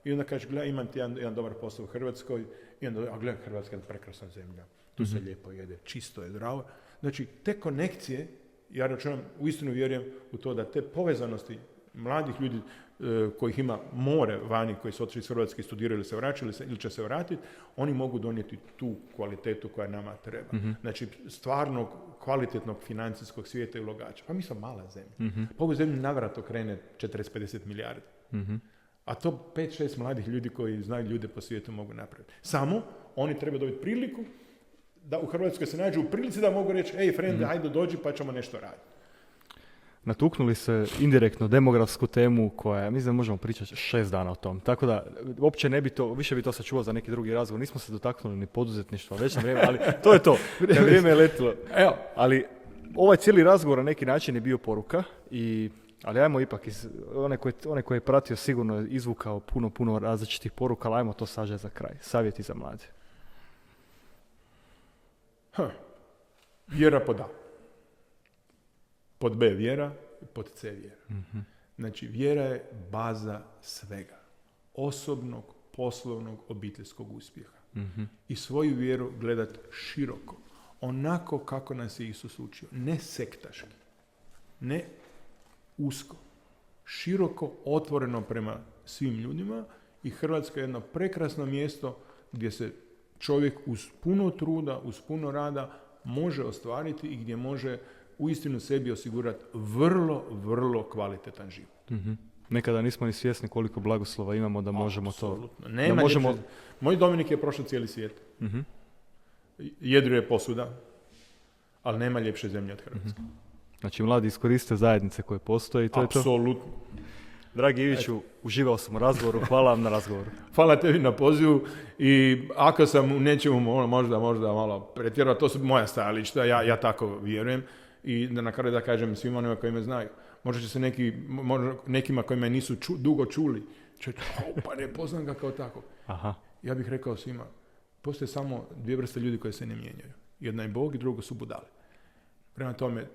i onda kažeš, gledaj, imam ti jedan, jedan dobar posao u Hrvatskoj, i onda, a gledaj, Hrvatska je prekrasna zemlja, tu se lijepo jede, čisto je, zdravo. Znači, te konekcije, ja računam, uistinu vjerujem u to da te povezanosti mladih ljudi e, kojih ima more vani koji su otišli iz Hrvatske studirali ili se vraćali se, ili će se vratiti, oni mogu donijeti tu kvalitetu koja nama treba. Znači, stvarnog, kvalitetnog financijskog svijeta i ulogača. Pa mi smo mala zemlja. Pa ovu zemlju navrato krene 40-50 milijardi. Mhm. A to 5-6 mladih ljudi koji znaju ljude po svijetu mogu napraviti. Samo oni treba dobiti priliku da u Hrvatskoj se nađu u prilici da mogu reći, ej, frende, ajde dođi pa ćemo nešto raditi. Natuknuli se indirektno demografsku temu koja, mislim da možemo pričati šest dana o tom. Tako da, uopće ne bi to, više bi to sačuvao za neki drugi razgovor. Nismo se dotaknuli ni poduzetništva već na vrijeme, ali to je to. Na vrijeme je letilo. Evo, Ali ovaj cijeli razgovor na neki način je bio poruka i ali ajmo ipak, iz, onaj, koji, onaj koji je pratio sigurno je izvukao puno, puno različitih poruka, ali ajmo to sažeti za kraj. Savjeti za mlade. ha, vjera pod A. Pod B vjera, pod C vjera. Znači, vjera je baza svega. Osobnog, poslovnog, obiteljskog uspjeha. I svoju vjeru gledat široko. Onako kako nas je Isus učio. Ne sektaški. Ne usko. Široko, otvoreno prema svim ljudima i Hrvatska je jedno prekrasno mjesto gdje se čovjek uz puno truda, uz puno rada može ostvariti i gdje može uistinu sebi osigurati vrlo, vrlo kvalitetan život. Mhm. Nekada nismo ni svjesni koliko blagoslova imamo da možemo to... Nema da možemo... Moj Dominik je prošao cijeli svijet. Mhm. Jedru je posuda, ali nema ljepše zemlje od Hrvatske. Znači, mladi iskoriste zajednice koje postoje i to je to. Apsolutno. Dragi Iviću, uživao sam u razgovoru, hvala vam na razgovoru. <laughs> Hvala tebi na pozivu i ako sam u nečemu mo- možda, možda malo pretjerao, to su moja stajališta, ja, ja tako vjerujem i da na kraju da kažem svima onima koji me znaju. Možda će se neki, možda nekima koji me nisu ču- dugo čuli, će "O, pa ne poznam ga kao tako. Aha. Ja bih rekao svima, postoje samo dvije vrste ljudi koje se ne mijenjaju. Jedna je Bog i drugo su budale. Prema tome,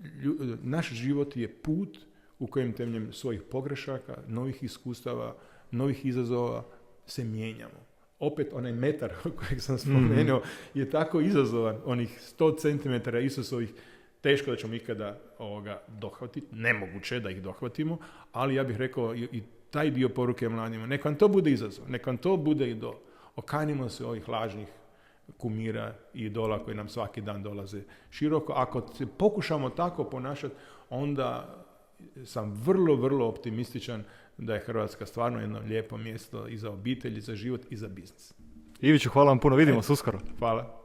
lju- naš život je put u kojem temeljem svojih pogrešaka, novih iskustava, novih izazova se mijenjamo. Opet onaj metar <laughs> kojeg sam spomenuo je tako izazovan, onih 100 cm Isusovih, teško da ćemo ikada ovoga dohvatiti, nemoguće da ih dohvatimo, ali ja bih rekao i, i taj dio poruke mladima, nek vam to bude izazov, nek vam to bude idol. Okanimo se ovih lažnih kumira i idola koji nam svaki dan dolaze široko. Ako se pokušamo tako ponašati, onda sam vrlo, vrlo optimističan da je Hrvatska stvarno jedno lijepo mjesto i za obitelj, i za život, i za biznis. Iviću, hvala vam puno, vidimo se uskoro. Hvala.